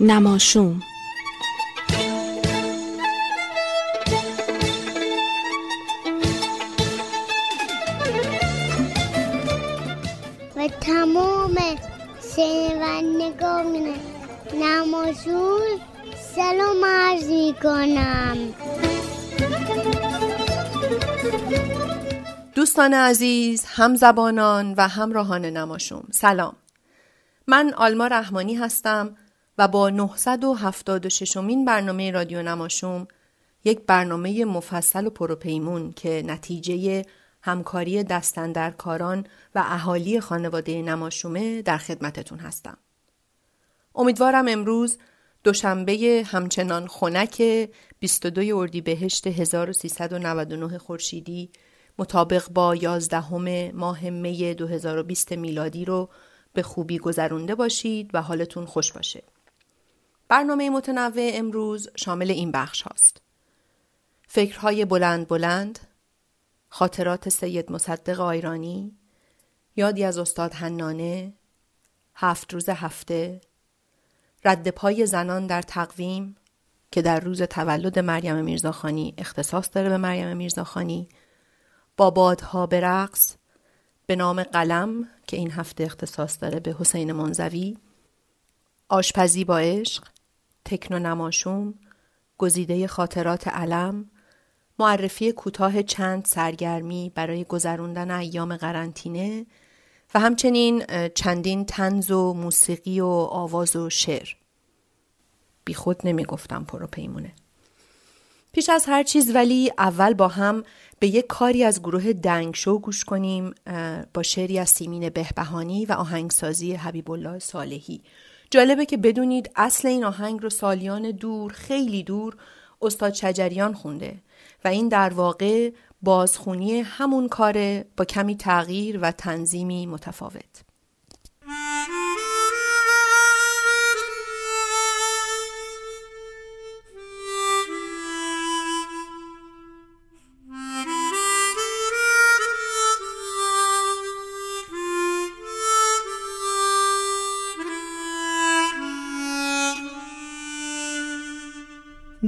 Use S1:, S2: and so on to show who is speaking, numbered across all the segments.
S1: نماشوم.
S2: و تمام شنوندگان نماشون سلام عرض می کنم
S3: دوستان عزیز، همزبانان و همراهان نماشوم سلام. من آلما رحمانی هستم. و با 976 مین برنامه رادیو نماشوم یک برنامه مفصل و پروپیمون که نتیجه همکاری دستندرکاران و اهالی خانواده نماشومه در خدمتتون هستم. امیدوارم امروز دوشنبه همچنان خنک 22 اردیبهشت 1399 خورشیدی مطابق با 11 ماه می 2020 میلادی رو به خوبی گذرونده باشید و حالتون خوش باشه. برنامه متنوع امروز شامل این بخش هاست. فکرهای بلند بلند، خاطرات سید مصدق آیرانی، یادی از استاد حنانه، هفت روز هفته، رد پای زنان در تقویم که در روز تولد مریم میرزاخانی اختصاص داره به مریم میرزاخانی، با بادها به رقص، به نام قلم که این هفته اختصاص داره به حسین منزوی، آشپزی با عشق، تکنو نماشوم، گزیده خاطرات علم، معرفی کوتاه چند سرگرمی برای گذروندن ایام قرنطینه و همچنین چندین تنز و موسیقی و آواز و شعر. بی خود نمی گفتم پرو پیمونه. پیش از هر چیز ولی اول با هم به یک کاری از گروه دنگ شو گوش کنیم با شعری از سیمین بهبهانی و آهنگسازی حبیب الله صالحی جالبه که بدونید اصل این آهنگ رو سالیان دور خیلی دور استاد شجریان خونده و این در واقع بازخونی همون کاره با کمی تغییر و تنظیمی متفاوت.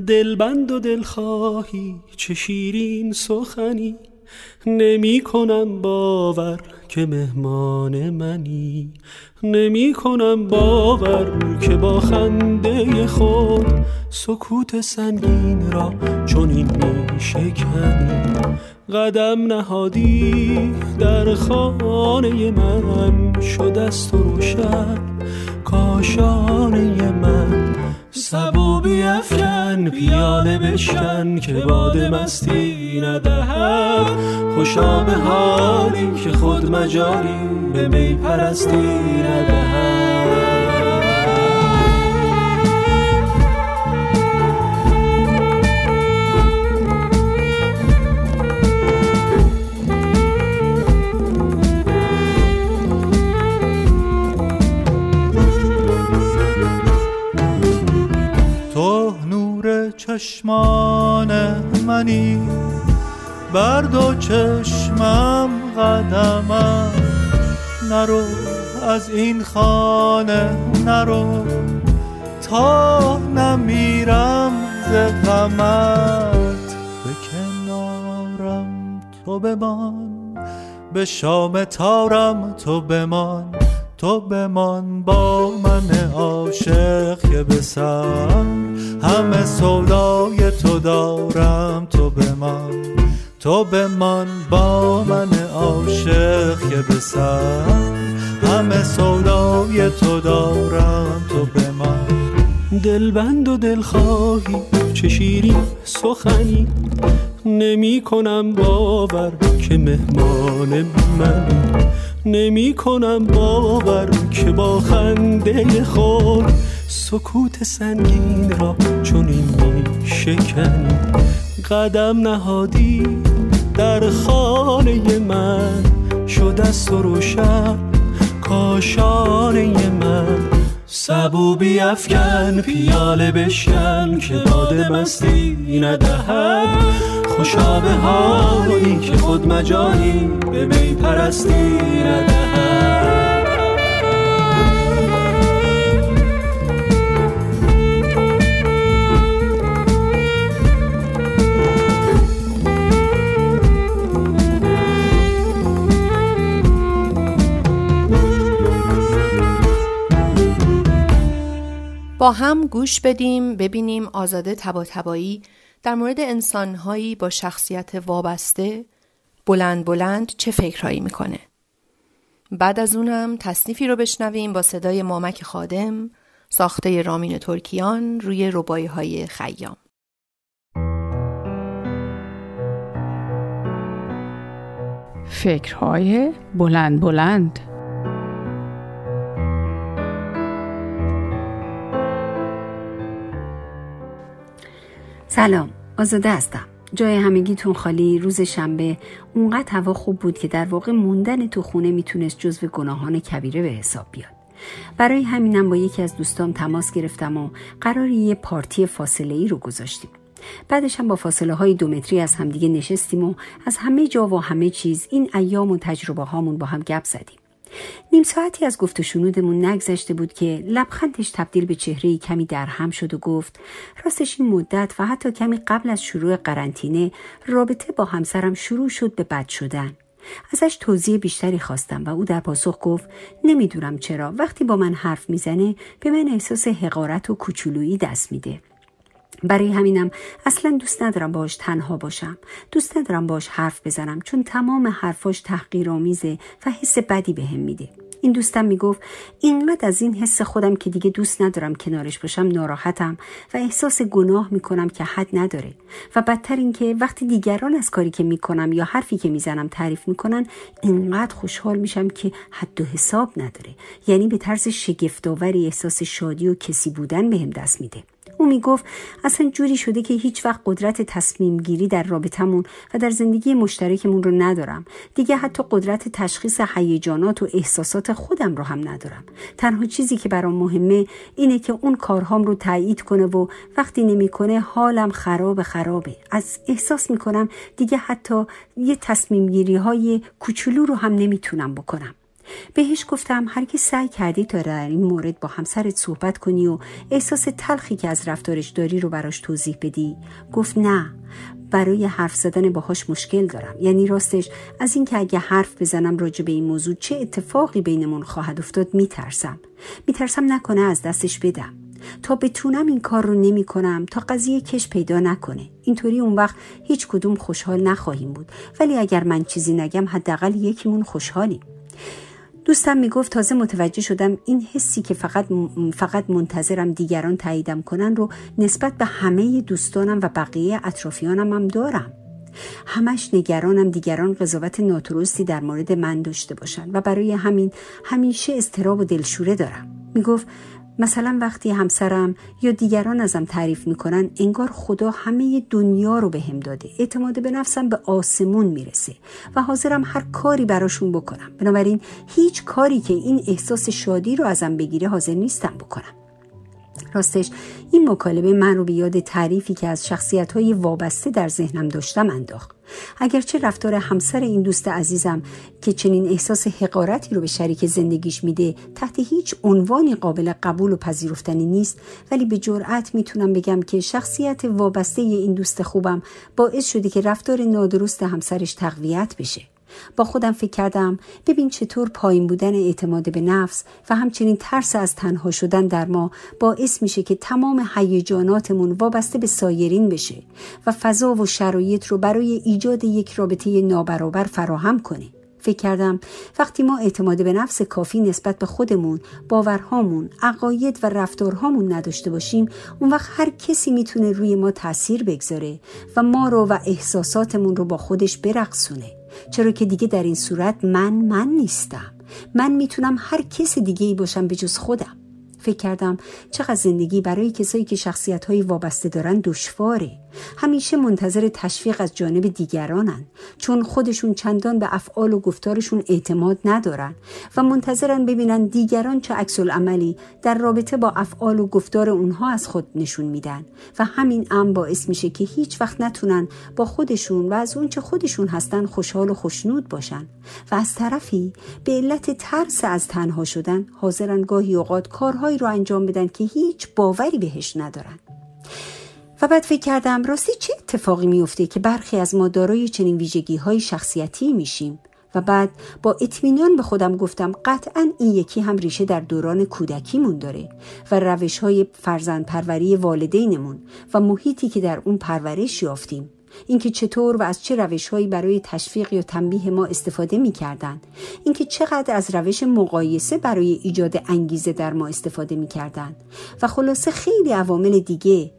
S4: دلبند و دلخواهی چه شیرین سخنی. نمی کنم باور که مهمان منی. نمی کنم باور که با خنده خود سکوت سنگین را چون این می شکنی. قدم نهادی در خانه من شد است و روشن کاشانه من. سبو بیفکن پیاله بشکن که باد مستی ندهد. خوشا به حالی که خود مجالی به می پرستی ندهد. چشمان منی. بر دو چشمم قدمم. نرو از این خانه نرو. تا نمیرم ز غمت. به کنارم تو بمان. به شام تارم تو بمان. تو بمان با من عاشق که به سر همه سودای تو دارم. تو بمان تو بمان با من عاشق که به سر همه سودای تو دارم. تو به من دلبند و دلخواهی چه شیرین سخنی نمی کنم باور که مهمان منی نمی کنم باور که با خنده خود سکوت سنگین را چون این می شکنی قدم نهادی در خانه من شد از تو روشن. کاشانه من سبو بیافکن پیاله بشکن که داده مستی ندهد. خوشا به حالی که خود مجانی به می پرستی ندهد.
S3: با هم گوش بدیم ببینیم آزاده تبا تبایی در مورد انسانهایی با شخصیت وابسته بلند بلند چه فکرهایی می‌کنه. بعد از اونم تصنیفی رو بشنویم با صدای مامک خادم ساخته رامین ترکیان روی ربایی های خیام.
S5: فکرهای بلند بلند
S6: سلام آزاده هستم. جای همگیتون خالی روز شنبه. اونقدر هوا خوب بود که در واقع موندن تو خونه می‌تونست جزو گناهان کبیره به حساب بیاد. برای همینم با یکی از دوستام تماس گرفتم و قرار یه پارتی فاصله ای رو گذاشتیم. بعدش هم با فاصله های دو متری از همدیگه نشستیم و از همه جا و همه چیز این ایام و تجربه هامون با هم گپ زدیم. نیم ساعتی از گفت و شنودمون نگذشته بود که لبخندش تبدیل به چهره کمی در هم شد و گفت راستش این مدت و حتی کمی قبل از شروع قرنطینه رابطه با همسرم شروع شد به بد شدن. ازش توضیح بیشتری خواستم و او در پاسخ گفت نمی‌دونم چرا وقتی با من حرف می‌زنه به من احساس حقارت و کوچولویی دست میده. برای همینم اصلا دوست ندارم باش تنها باشم. دوست ندارم باش حرف بزنم چون تمام حرفاش تحقیرآمیزه و حس بدی بهم میده. این دوستم می‌گفت اینقدر از این حس خودم که دیگه دوست ندارم کنارش باشم ناراحتم و احساس گناه می‌کنم که حد نداره. و بدتر اینکه وقتی دیگران از کاری که می‌کنم یا حرفی که می‌زنم تعریف می‌کنن اینقدر خوشحال میشم که حد و حساب نداره. یعنی به طرز شگفتآوری احساس شادی و کسی بودن بهم دست میده. او می‌گفت اصلا جوری شده که هیچ وقت قدرت تصمیم گیری در رابطمون و در زندگی مشترکمون رو ندارم. دیگه حتی قدرت تشخیص هیجانات و احساسات خودم رو هم ندارم. تنها چیزی که برام مهمه اینه که اون کارهام رو تایید کنه و وقتی نمی‌کنه حالم خراب خرابه. از احساس می‌کنم دیگه حتی یه تصمیم گیری های کوچولو رو هم نمی‌تونم بکنم. بهش گفتم هرگز سعی کردی تا در این مورد با همسرت صحبت کنی و احساس تلخی که از رفتارش داری رو براش توضیح بدی. گفت نه برای حرف زدن باهاش مشکل دارم. یعنی راستش از اینکه اگه حرف بزنم راجع به این موضوع چه اتفاقی بینمون خواهد افتاد میترسم. میترسم نکنه از دستش بدم. تا بتونم این کار رو نمی کنم تا قضیه کش پیدا نکنه. اینطوری اون وقت هیچ کدوم خوشحال نخواهیم بود. ولی اگر من چیزی نگم حداقل یکیمون خوشحالیم. دوستم می‌گفت تازه متوجه شدم این حسی که فقط فقط منتظرم دیگران تاییدم کنن رو نسبت به همه دوستانم و بقیه اطرافیانم هم دارم. همش نگرانم دیگران قضاوت ناترستی در مورد من داشته باشن و برای همین همیشه استراب و دلشوره دارم. می‌گفت مثلا وقتی همسرم یا دیگران ازم تعریف می‌کنن انگار خدا همه دنیا رو به هم داده. اعتماد به نفسم به آسمون می‌رسه و حاضرم هر کاری براشون بکنم. بنابراین هیچ کاری که این احساس شادی رو ازم بگیره حاضر نیستم بکنم. راستش این مکالمه من رو به یاد تعریفی که از شخصیت های وابسته در ذهنم داشتم انداخت. اگرچه رفتار همسر این دوست عزیزم که چنین احساس حقارتی رو به شریک زندگیش میده تحت هیچ عنوانی قابل قبول و پذیرفتنی نیست. ولی به جرأت می‌تونم بگم که شخصیت وابسته این دوست خوبم باعث شده که رفتار نادرست همسرش تقویت بشه. با خودم فکر کردم ببین چطور پایین بودن اعتماد به نفس و همچنین ترس از تنها شدن در ما باعث میشه که تمام هیجاناتمون وابسته به سایرین بشه و فضا و شرایط رو برای ایجاد یک رابطه نابرابر فراهم کنه فکر کردم وقتی ما اعتماد به نفس کافی نسبت به خودمون، باورهامون، عقاید و رفتارهامون نداشته باشیم، اون وقت هر کسی می‌تونه روی ما تاثیر بگذاره و ما رو و احساساتمون رو با خودش برقصونه. چرا که دیگه در این صورت من من نیستم. من می‌تونم هر کس دیگه ای باشم به جز خودم. فکر کردم چقدر زندگی برای کسایی که شخصیت های وابسته دارن دشواره همیشه منتظر تشویق از جانب دیگرانن چون خودشون چندان به افعال و گفتارشون اعتماد ندارن و منتظرن ببینن دیگران چه عکس عملی در رابطه با افعال و گفتار اونها از خود نشون میدن و همین ام باعث میشه که هیچ وقت نتونن با خودشون و از اونچه خودشون هستن خوشحال و خوشنود باشن. و از طرفی به علت ترس از تنها شدن حاضرن گاهی اوقات کارهایی رو انجام بدن که هیچ باوری بهش ندارن. و بعد فکر کردم راستی چه اتفاقی میفته که برخی از ما دارای چنین ویژگی های شخصیتی میشیم. و بعد با اطمینان به خودم گفتم قطعا این یکی هم ریشه در دوران کودکیمون داره و روش های فرزند پروری والدینمون و محیطی که در اون پرورش یافتیم. اینکه چطور و از چه روشهایی برای تشویق یا تنبیه ما استفاده می‌کردن. اینکه چقدر از روش مقایسه برای ایجاد انگیزه در ما استفاده می‌کردن. و خلاصه خیلی عوامل دیگه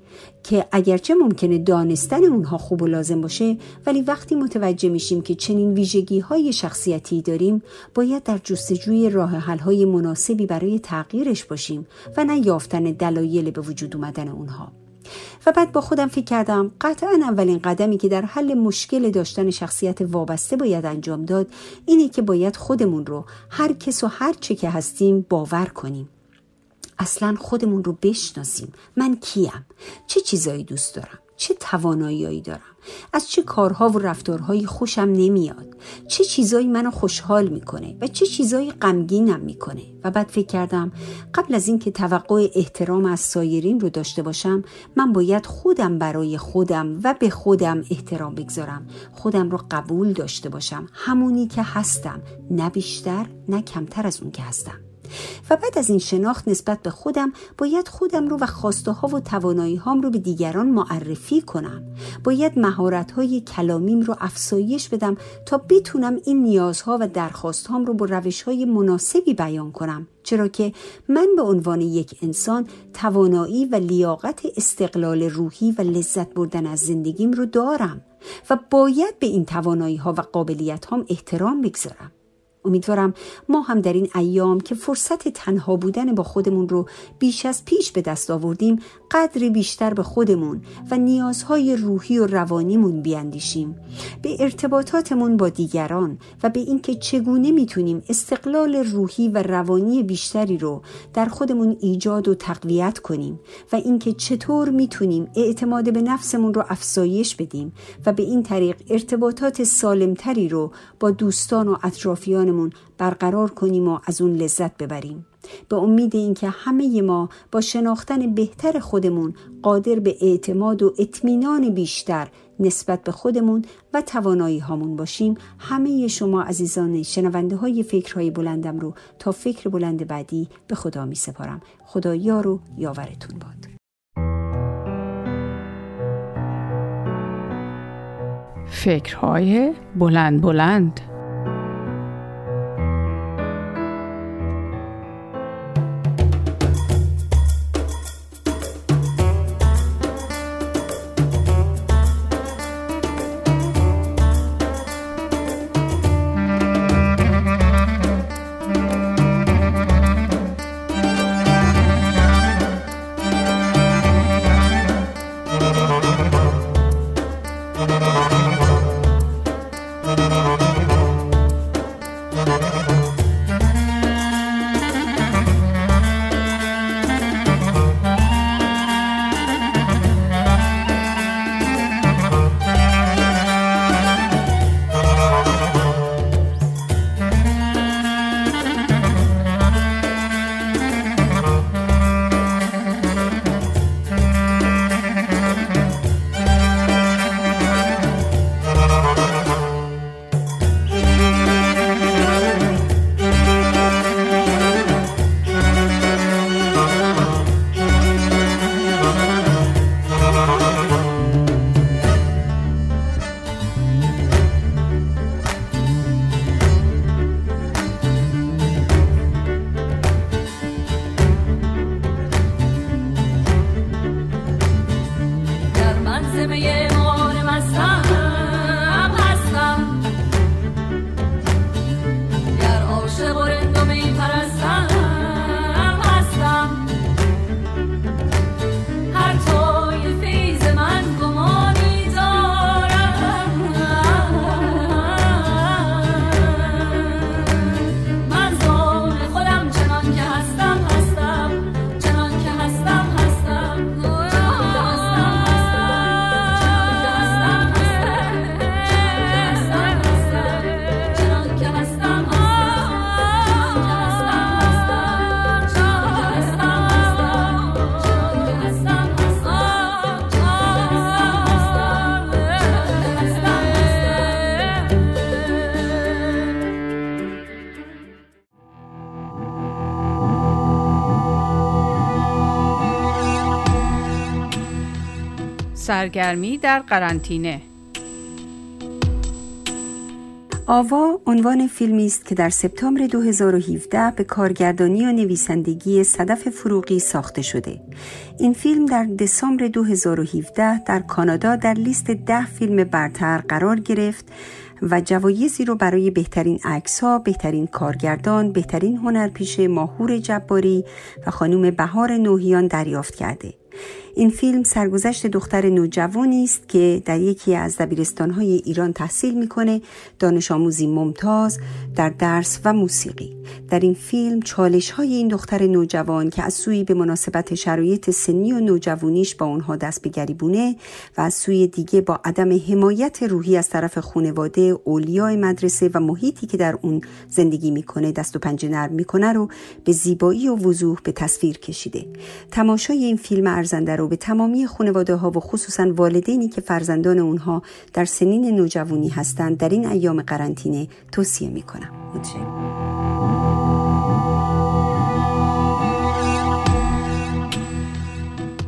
S6: که اگرچه ممکنه دانستن اونها خوب و لازم باشه ولی وقتی متوجه میشیم که چنین ویژگی های شخصیتی داریم باید در جستجوی راه حل های مناسبی برای تغییرش باشیم و نه یافتن دلایل به وجود اومدن اونها. و بعد با خودم فکر کردم قطعا اولین قدمی که در حل مشکل داشتن شخصیت وابسته باید انجام داد اینه که باید خودمون رو هر کس و هر چه که هستیم باور کنیم. اصلا خودمون رو بشناسیم. من کیم؟ چه چیزایی دوست دارم؟ چه توانایی دارم؟ از چه کارها و رفتارهایی خوشم نمیاد؟ چه چیزایی منو خوشحال می‌کنه و چه چیزایی غمگینم می‌کنه؟ و بعد فکر کردم قبل از اینکه توقع احترام از سایرین رو داشته باشم من باید خودم برای خودم و به خودم احترام بگذارم. خودم رو قبول داشته باشم. همونی که هستم. نه بیشتر نه کمتر از اون که هستم. و بعد از این شناخت نسبت به خودم باید خودم رو و خواسته ها و توانایی هام رو به دیگران معرفی کنم. باید مهارت های کلامیم رو افسایش بدم تا بتونم این نیازها و درخواست هام رو با روش های مناسبی بیان کنم. چرا که من به عنوان یک انسان توانایی و لیاقت استقلال روحی و لذت بردن از زندگیم رو دارم و باید به این توانایی ها و قابلیت هام احترام بگذارم. امیدوارم ما هم در این ایام که فرصت تنها بودن با خودمون رو بیش از پیش به دست آوردیم قدری بیشتر به خودمون و نیازهای روحی و روانیمون بیاندیشیم. به ارتباطاتمون با دیگران و به اینکه چگونه می‌تونیم استقلال روحی و روانی بیشتری رو در خودمون ایجاد و تقویت کنیم و اینکه چطور می‌تونیم اعتماد به نفسمون رو افزایش بدیم و به این طریق ارتباطات سالمتری رو با دوستان و اطرافیان برقرار کنیم و از اون لذت ببریم. به امید اینکه همه ما با شناختن بهتر خودمون قادر به اعتماد و اطمینان بیشتر نسبت به خودمون و توانایی هامون باشیم همه شما عزیزان شنونده های فکرهای بلندم رو تا فکر بلند بعدی به خدا می سپارم خدا یار و یاورتون باد.
S5: فکرهای بلند بلند. سرگرمی در قرنطینه
S6: آوا عنوان فیلمی است که در سپتامبر 2017 به کارگردانی و نویسندگی صدف فروغی ساخته شده. این فیلم در دسامبر 2017 در کانادا در لیست ده فیلم برتر قرار گرفت و جوایزی رو برای بهترین عکس ها، بهترین کارگردان، بهترین هنرپیشه ماهور جباری و خانم بهار نوهیان دریافت کرده. این فیلم سرگذشت دختر نوجوانی است که در یکی از دبیرستانهای ایران تحصیل می‌کنه. دانش آموزی ممتاز در درس و موسیقی. در این فیلم چالش های این دختر نوجوان که از سوی به مناسبت شرایط سنی و نوجوانیش با اونها دست به گریبونه و از سوی دیگه با عدم حمایت روحی از طرف خانواده اولیای مدرسه و محیطی که در اون زندگی می‌کنه دست و پنجه نرم می‌کنه رو به زیبایی و وضوح به تصویر کشیده. تماشای این فیلم ارزنده رو به تمامی خانواده ها و خصوصا والدینی که فرزندان اونها در سنین نوجوانی هستند در این ایام قرنطینه توصیه می‌کنم.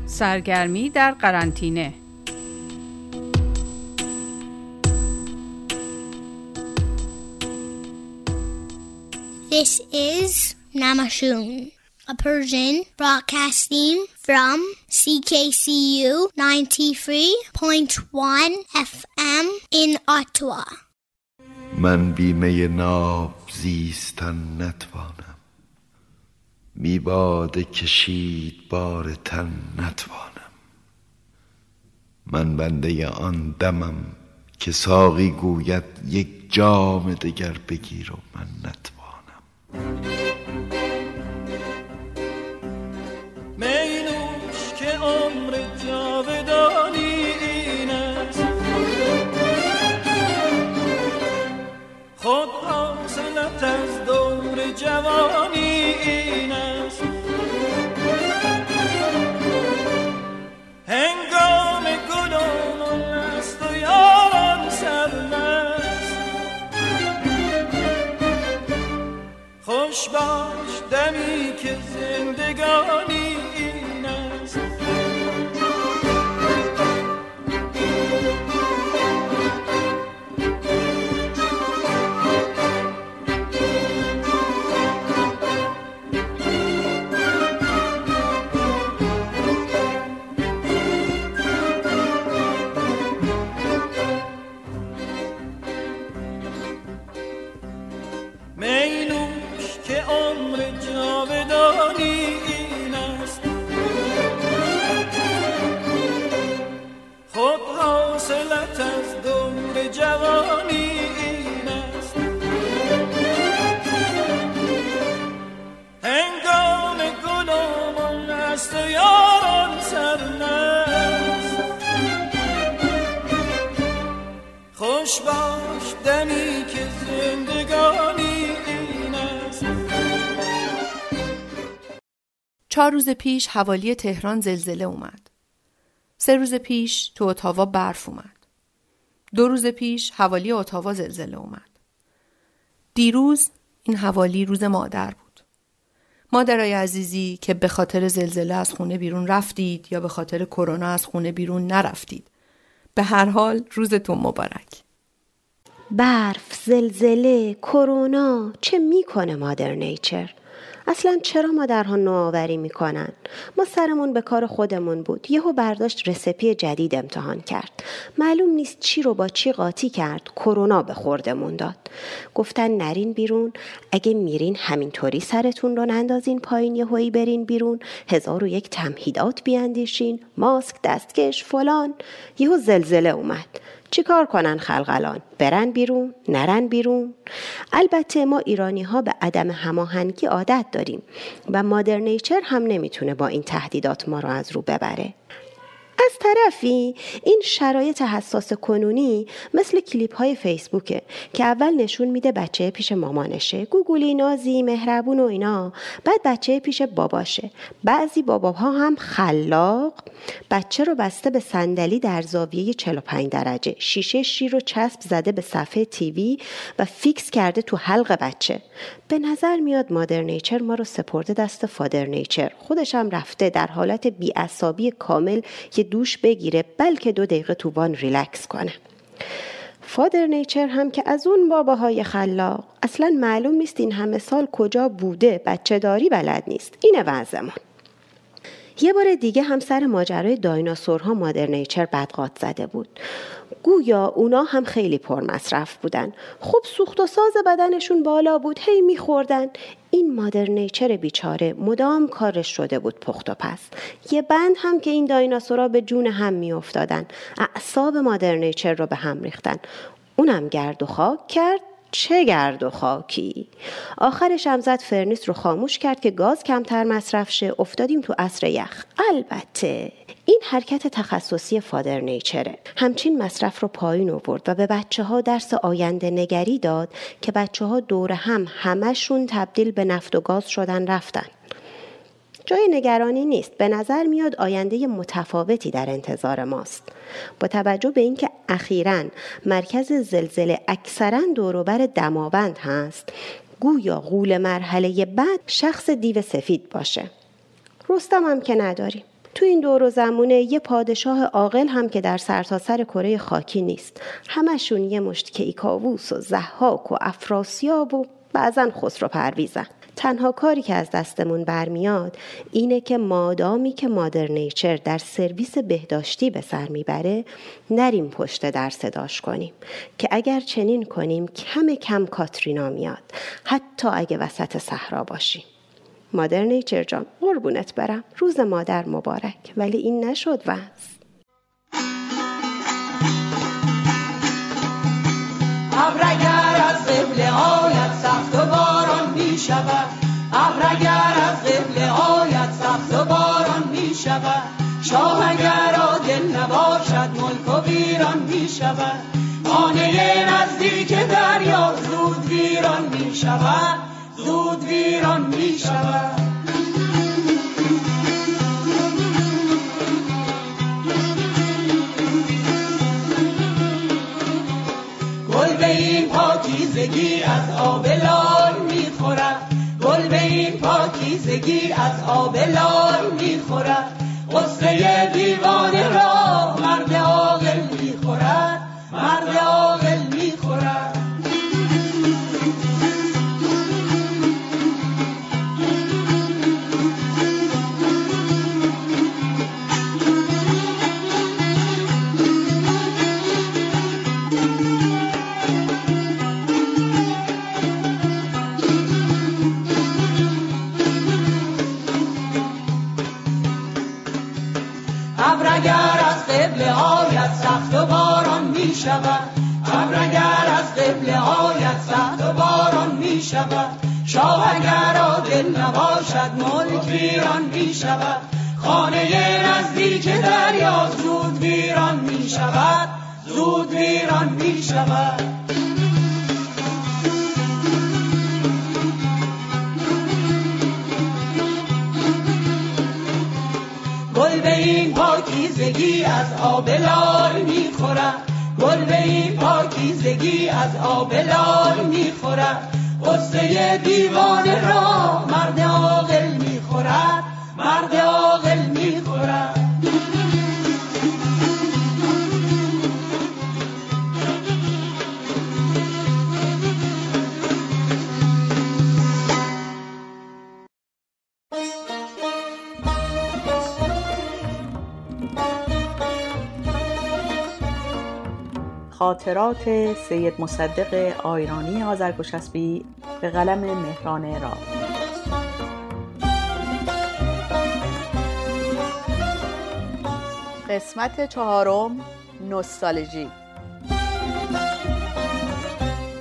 S5: سرگرمی در قرنطینه.
S2: This is Namashun. A Persian broadcasting from CKCU 93.1 FM in Ottawa.
S7: من بیمه ناب زیستن نتوانم. می باده کشید بار تن نتوانم. من بنده آن دمم که ساقی گوید یک جام دگر بگیر و من نتوانم.
S8: جوانی این است. هنگام گلومون است و یارم سرمست خوش باش دمی که زندگانی
S3: چهار روز پیش حوالی تهران زلزله اومد. سه روز پیش تو اتاوا برف اومد. دو روز پیش حوالی اتاوا زلزله اومد. دیروز این حوالی روز مادر بود. مادرای عزیزی که به خاطر زلزله از خونه بیرون رفتید یا به خاطر کرونا از خونه بیرون نرفتید. به هر حال روزتون مبارک.
S9: برف، زلزله، کرونا چه می‌کنه مادر نیچر؟ اصلا چرا مادرها نوآوری می‌کنن؟ ما سرمون به کار خودمون بود. یهو برداشت رسپی جدید امتحان کرد. معلوم نیست چی رو با چی قاطی کرد. کرونا به خوردمون داد. گفتن نرین بیرون. اگه میرین همینطوری سرتون رو نندازین پایین یهویی برین بیرون. هزار و یک تمهیدات بیاندیشین. ماسک دستکش فلان. یهو زلزله اومد. چیکار کنن خلقلان؟ برن بیرون نرن بیرون؟ البته ما ایرانی ها به عدم هماهنگی عادت داریم و مادر نیچر هم نمی‌تونه با این تهدیدات ما رو از رو ببره. از طرفی این شرایط حساس کنونی مثل کلیپ های فیسبوکه که اول نشون میده بچه پیش مامانشه گوگلی نازی مهربون و اینا. بعد بچه پیش باباشه. بعضی باباها هم خلاق. بچه رو بسته به صندلی در زاویه 45 درجه. شیشه شیر رو چسب زده به صفحه تیوی و فیکس کرده تو حلق بچه. به نظر میاد Mother Nature ما رو سپرده دست Father Nature. خودش هم رفته در حالت بیعصابی کامل یه دوش بگیره بلکه دو دقیقه تو وان ریلکس کنه. Father Nature هم که از اون باباهای خلاق. اصلا معلوم نیست این همه سال کجا بوده بچه داری بلد نیست. اینه وضعمون. یه بار دیگه هم سر ماجرای دایناسورها Mother Nature بدقاط زده بود. گویا اونا هم خیلی پرمصرف بودن. خوب سوخت و ساز بدنشون بالا بود هی میخوردن. این مادر نیچر بیچاره مدام کارش شده بود پخت و پس یه بند هم که این دایناسورا به جون هم میافتادن. اعصاب مادر نیچر رو به هم ریختن. اونم گرد و خاک کرد. چه گرد و خاکی؟ آخرش هم زد فرنیس رو خاموش کرد که گاز کمتر مصرف شه. افتادیم تو عصر یخ. البته این حرکت تخصصی فادر نیچره. همچین مصرف رو پایین آورد و به بچه ها درس آینده نگری داد که بچه ها دور هم همشون تبدیل به نفت و گاز شدن رفتن. جای نگرانی نیست. به نظر میاد آینده متفاوتی در انتظار ماست. با توجه به اینکه اخیرا مرکز زلزله اکثرا دوروبر دماوند هست گویا غول مرحله بعد شخص دیو سفید باشه. رستم هم که نداریم. تو این دور و زمونه یه پادشاه عاقل هم که در سرتاسر سر کره خاکی نیست. همشون یه مشت کیکاووس و زحاک و افراسیاب و بعضا خسرو پرویزن. تنها کاری که از دستمون برمیاد اینه که مادامی که مادر نیچر در سرویس بهداشتی به سر می‌بره نریم پشت در صداش کنیم که اگر چنین کنیم کم کم کاترینا میاد حتی اگه وسط صحرا باشیم. مادر نیچر جان قربونت برم. روز مادر مبارک. ولی این نشد وز
S10: از قبله ابرگر از قبله آید سخت و باران می شود. شاه اگر دل نباشد ملک و ویران می شود. خانه نزدیک دریا زود ویران می شود. زود ویران می شود. گل به این پاکیزگی از آب لال این پاکیزگی از آب لال می‌خورد. قصه دیوانه را مرد عاقل می‌خورد. مرد عاقل شود اگر از قبله آید سخت و باران می شود شاه اگر دل نباشد ملک ویران می شود خانه نزدیک دریا زود ویران می شود زود ویران می شود گل به این پاکیزگی از آب لال می خورد گل به این پاکیزگی از آب لال می‌خورد. قصه دیوانه را مرد عاقل می‌خورد. مرد عاقل می‌خورد.
S11: خاطرات سید مصدق آیرانی آذرگشسبی به قلم مهران را. قسمت چهارم نوستالژی.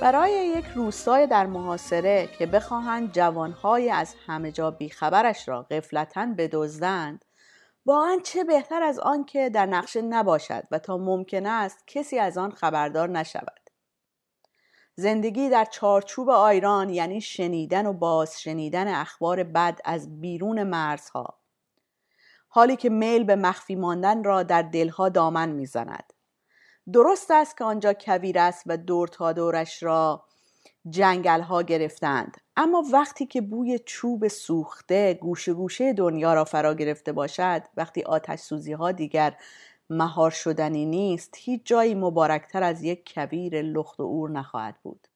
S11: برای یک روستای در محاصره که بخواهند جوانهای از همه جا بیخبرش را قفلتا بدزدند واقعا چه بهتر از آن که در نقشه نباشد و تا ممکن است کسی از آن خبردار نشود. زندگی در چارچوب آیران یعنی شنیدن و باز شنیدن اخبار بد از بیرون مرزها. حالی که میل به مخفی ماندن را در دلها دامن می‌زند. درست است که آنجا کویر است و دور تا دورش را جنگل ها گرفتند. اما وقتی که بوی چوب سوخته گوشه گوشه دنیا را فرا گرفته باشد وقتی آتش سوزی ها دیگر مهار شدنی نیست هیچ جایی مبارکتر از یک کبیر لخت و اور نخواهد بود.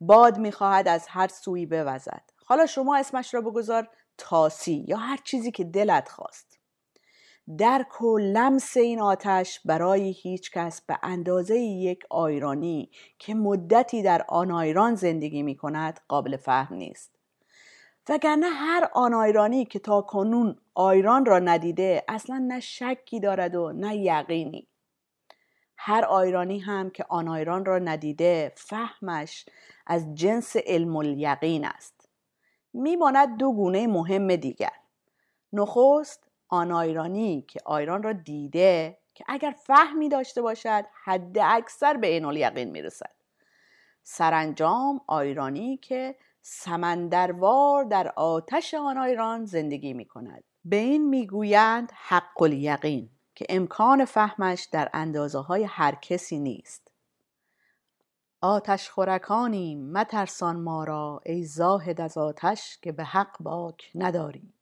S11: باد می‌خواهد از هر سوی بوزد. حالا شما اسمش را بگذار تاسی یا هر چیزی که دلت خواست. درک و لمس این آتش برای هیچ کس به اندازه یک آیرانی که مدتی در آن آیران زندگی می کند قابل فهم نیست. وگرنه هر آن آیرانی که تا کنون آیران را ندیده اصلا نه شکی دارد و نه یقینی. هر آیرانی هم که آن آیران را ندیده فهمش از جنس علم الیقین است. میماند دو گونه مهم دیگر. نخست آن آیرانی که آیران را دیده که اگر فهمی داشته باشد حد اکثر به عین الیقین می‌رسد. سرانجام آیرانی که سمندروار در آتش آن آیران زندگی می کند به این می‌گویند حق الیقین که امکان فهمش در اندازه های هر کسی نیست. آتش خورکانیم مترسان ما را ای زاهد از آتش که به حق باک نداری.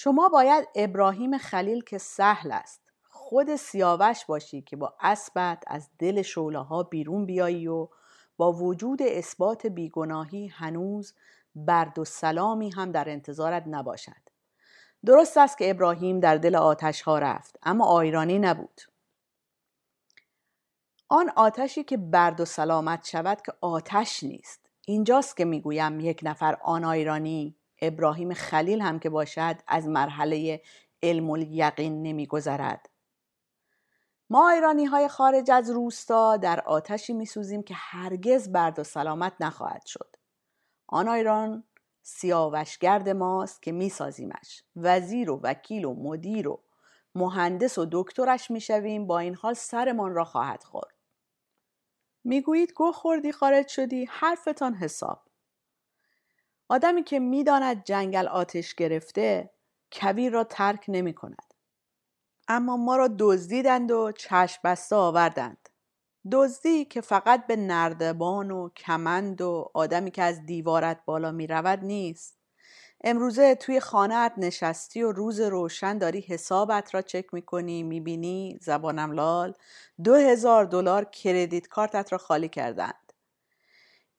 S11: شما باید ابراهیم خلیل که سهل است خود سیاوش باشی که با اسبت از دل شوله ها بیرون بیایی و با وجود اثبات بیگناهی هنوز برد و سلامی هم در انتظارت نباشد. درست است که ابراهیم در دل آتش ها رفت اما آیرانی نبود. آن آتشی که برد و سلامت شود که آتش نیست. اینجاست که می‌گویم یک نفر آن آیرانی ابراهیم خلیل هم که باشد از مرحله علم الیقین نمیگذرد. ما ایرانی های خارج از روستا در آتشی میسوزیم که هرگز برد و سلامت نخواهد شد. آن ایران سیاوشگرد ماست که میسازیمش. وزیر و وکیل و مدیر و مهندس و دکترش می‌شویم با این حال سرمان را خواهد خورد. می‌گویید گو خوردی خارج شدی؟ حرفتان حساب. آدمی که می‌داند جنگل آتش گرفته کویر را ترک نمی کند اما ما را دزدیدند و چشم بسته آوردند. دزدی که فقط به نردبان و کمند و آدمی که از دیوارت بالا می رود نیست. امروزه توی خانهت نشستی و روز روشن داری حسابت را چک می‌کنی می‌بینی؟ زبانم لال. دو هزار دلار کردیت کارتت را خالی کردند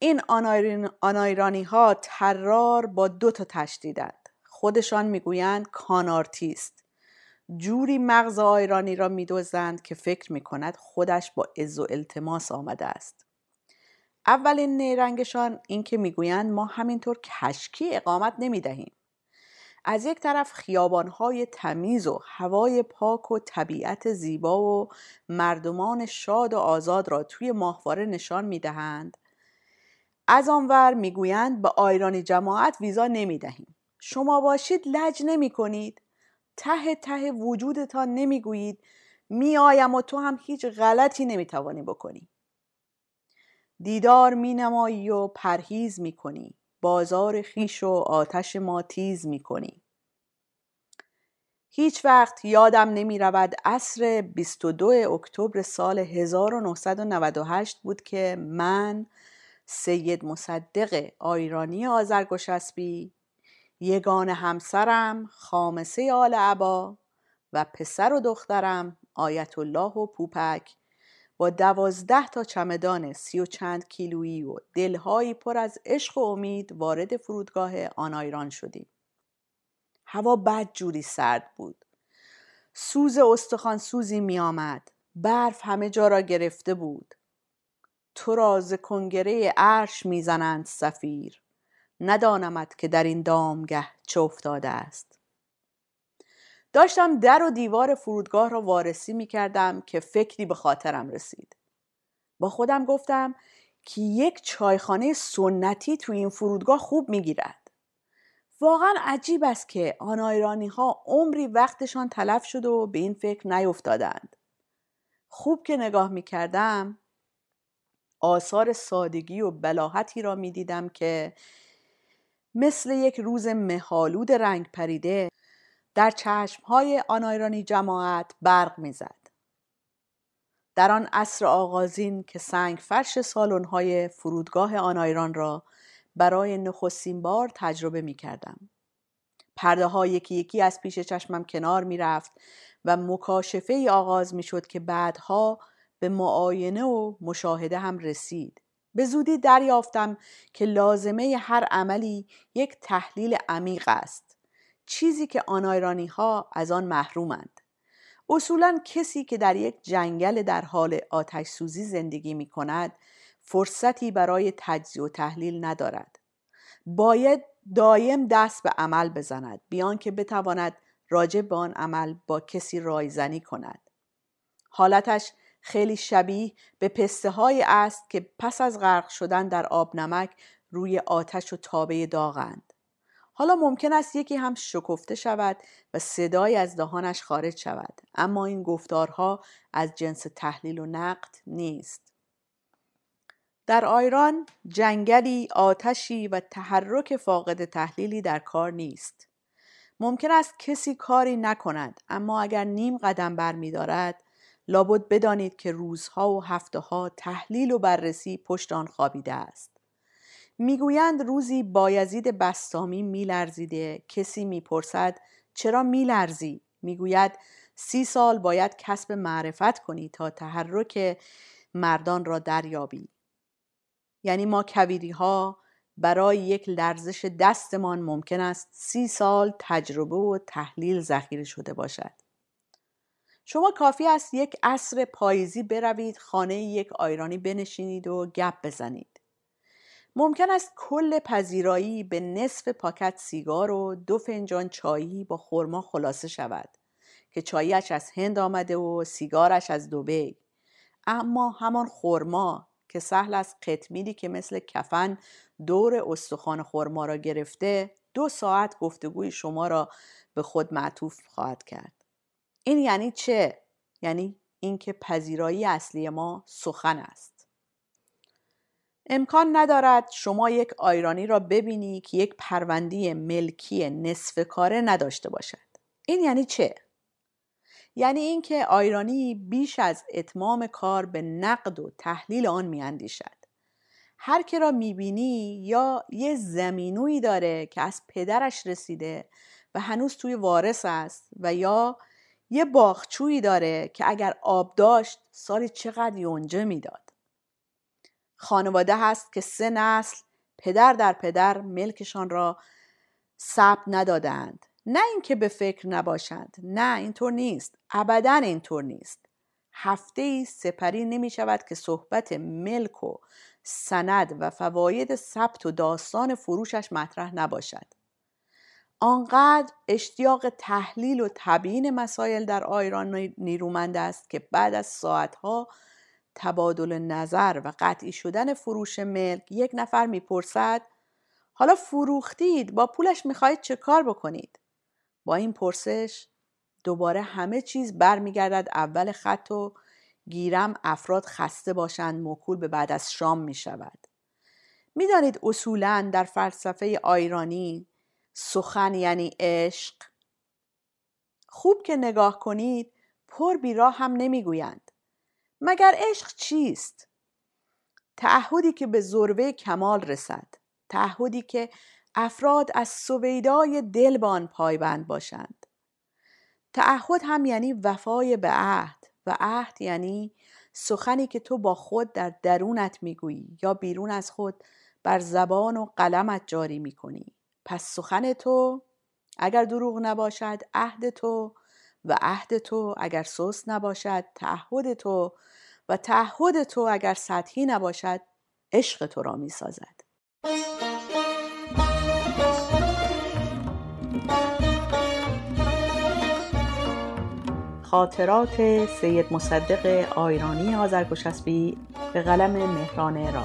S11: این آنایرانی ها ترار با دو تا تشدیدند خودشان می‌گویند کانارتیست جوری مغز آیرانی را میدوزند که فکر می‌کند خودش با عز و التماس آمده است. اولین نیرنگشان این که می‌گویند ما همینطور کشکی اقامت نمی‌دهیم. از یک طرف خیابانهای تمیز و هوای پاک و طبیعت زیبا و مردمان شاد و آزاد را توی ماهواره نشان می‌دهند. از آنور می‌گویند به آیرانی جماعت ویزا نمی‌دهیم. شما باشید لج نمی کنید ته ته وجودتان نمی‌گویید. میآیم و تو هم هیچ غلطی نمی‌توانی بکنی. دیدار مینمایی و پرهیز می‌کنی. بازار خیش و آتش ما تیز می‌کنی. هیچ وقت یادم نمی رود عصر 22 اکتبر سال 1998 بود که من سید مصدق آیرانی آزرگوشسبی یگان همسرم خامسه آل عبا و پسر و دخترم آیت الله و پوپک. با دوازده تا چمدان سی و چند کیلویی و دلهایی پر از عشق و امید وارد فرودگاه آن آیران شدیم. هوا بد جوری سرد بود. سوز استخوان سوزی می آمد برف همه جا را گرفته بود. تو را ز کنگره عرش می‌زنند سفیر ندانمت که در این دامگه چه افتاده است. داشتم در و دیوار فرودگاه را وارسی می کردم که فکری به خاطرم رسید. با خودم گفتم که یک چایخانه سنتی توی این فرودگاه خوب می گیرد واقعا عجیب است که آن ایرانی ها عمری وقتشان تلف شد و به این فکر نیفتادند. خوب که نگاه می کردم آثار سادگی و بلاحتی را می دیدم که مثل یک روز مهالود رنگ پریده در چشمهای آنایرانی جماعت برق می‌زد. در آن عصر آغازین که سنگ فرش سالن‌های فرودگاه آنایران را برای نخستین بار تجربه می کردم. پرده یکی یکی از پیش چشمم کنار می رفت و مکاشفه ای آغاز می شد که بعدها به معاینه و مشاهده هم رسید. به زودی دریافتم که لازمه هر عملی یک تحلیل عمیق است. چیزی که آنایرانی ها از آن محرومند. اصولا کسی که در یک جنگل در حال آتش سوزی زندگی می کند فرصتی برای تجزیه و تحلیل ندارد. باید دایم دست به عمل بزند بیان که بتواند راجع به آن عمل با کسی رایزنی کند. حالتش خیلی شبیه به پسته های است که پس از غرق شدن در آب نمک روی آتش و تابه داغند. حالا ممکن است یکی هم شکفته شود و صدایی از دهانش خارج شود اما این گفتارها از جنس تحلیل و نقد نیست در آیران جنگلی آتشی و تحرک فاقد تحلیلی در کار نیست ممکن است کسی کاری نکند اما اگر نیم قدم برمیدارد لابد بدانید که روزها و هفته ها تحلیل و بررسی پشت آن خوابیده است. می‌گویند روزی بایزید بستامی میلرزیده. کسی می‌پرسد چرا میلرزی؟ می‌گوید سی سال باید کسب معرفت کنی تا تحرک مردان را دریابی. یعنی ما کویری ها برای یک لرزش دستمان ممکن است سی سال تجربه و تحلیل ذخیره شده باشد. شما کافی است یک عصر پاییزی بروید خانه یک آیرانی بنشینید و گپ بزنید. ممکن است کل پذیرایی به نصف پاکت سیگار و دو فنجان چایی با خرما خلاصه شود که چاییش از هند آمده و سیگارش از دوبی اما همان خرما که سهل از قطمیری که مثل کفن دور استخوان خرما را گرفته دو ساعت گفتگوی شما را به خود معطوف خواهد کرد. این یعنی چه؟ یعنی اینکه پذیرایی اصلی ما سخن است. امکان ندارد شما یک آیرانی را ببینی که یک پروندی ملکی نصف کاره نداشته باشد. این یعنی چه؟ یعنی اینکه آیرانی بیش از اتمام کار به نقد و تحلیل آن میاندیشد. هر که را می‌بینی یا یه زمینویی داره که از پدرش رسیده و هنوز توی وارث است و یا یه باغچویی داره که اگر آب داشت سالی چقدر یونجه می‌داد. خانواده هست که سه نسل پدر در پدر ملکشان را ثبت ندادند. نه اینکه به فکر نباشند نه اینطور نیست ابدا اینطور نیست. هفته ای سپری نمی شود که صحبت ملک و سند و فواید ثبت و داستان فروشش مطرح نباشد. آنقدر اشتیاق تحلیل و تبیین مسائل در آیران نیرومند است که بعد از ساعتها تبادل نظر و قطعی شدن فروش ملک یک نفر می‌پرسد حالا فروختید با پولش می‌خواهید چه کار بکنید با این پرسش دوباره همه چیز برمیگردد اول خط و گیرم افراد خسته باشند مکول به بعد از شام می شود. می‌دانید اصولا در فلسفه آیرانی سخن یعنی عشق. خوب که نگاه کنید پر بیراه هم نمی‌گویند. مگر عشق چیست؟ تعهدی که به ذروه کمال رسد. تعهدی که افراد از سویدای دل به آن پایبند باشند. تعهد هم یعنی وفای به عهد و عهد یعنی سخنی که تو با خود در درونت می‌گویی یا بیرون از خود بر زبان و قلمت جاری می‌کنی. پس سخن تو اگر دروغ نباشد عهد تو و عهد تو اگر سست نباشد تعهد تو و تعهد تو اگر سطحی نباشد عشق تو را می سازد. خاطرات سید مصدق آیرانی آذرگشسبی به قلم مهران را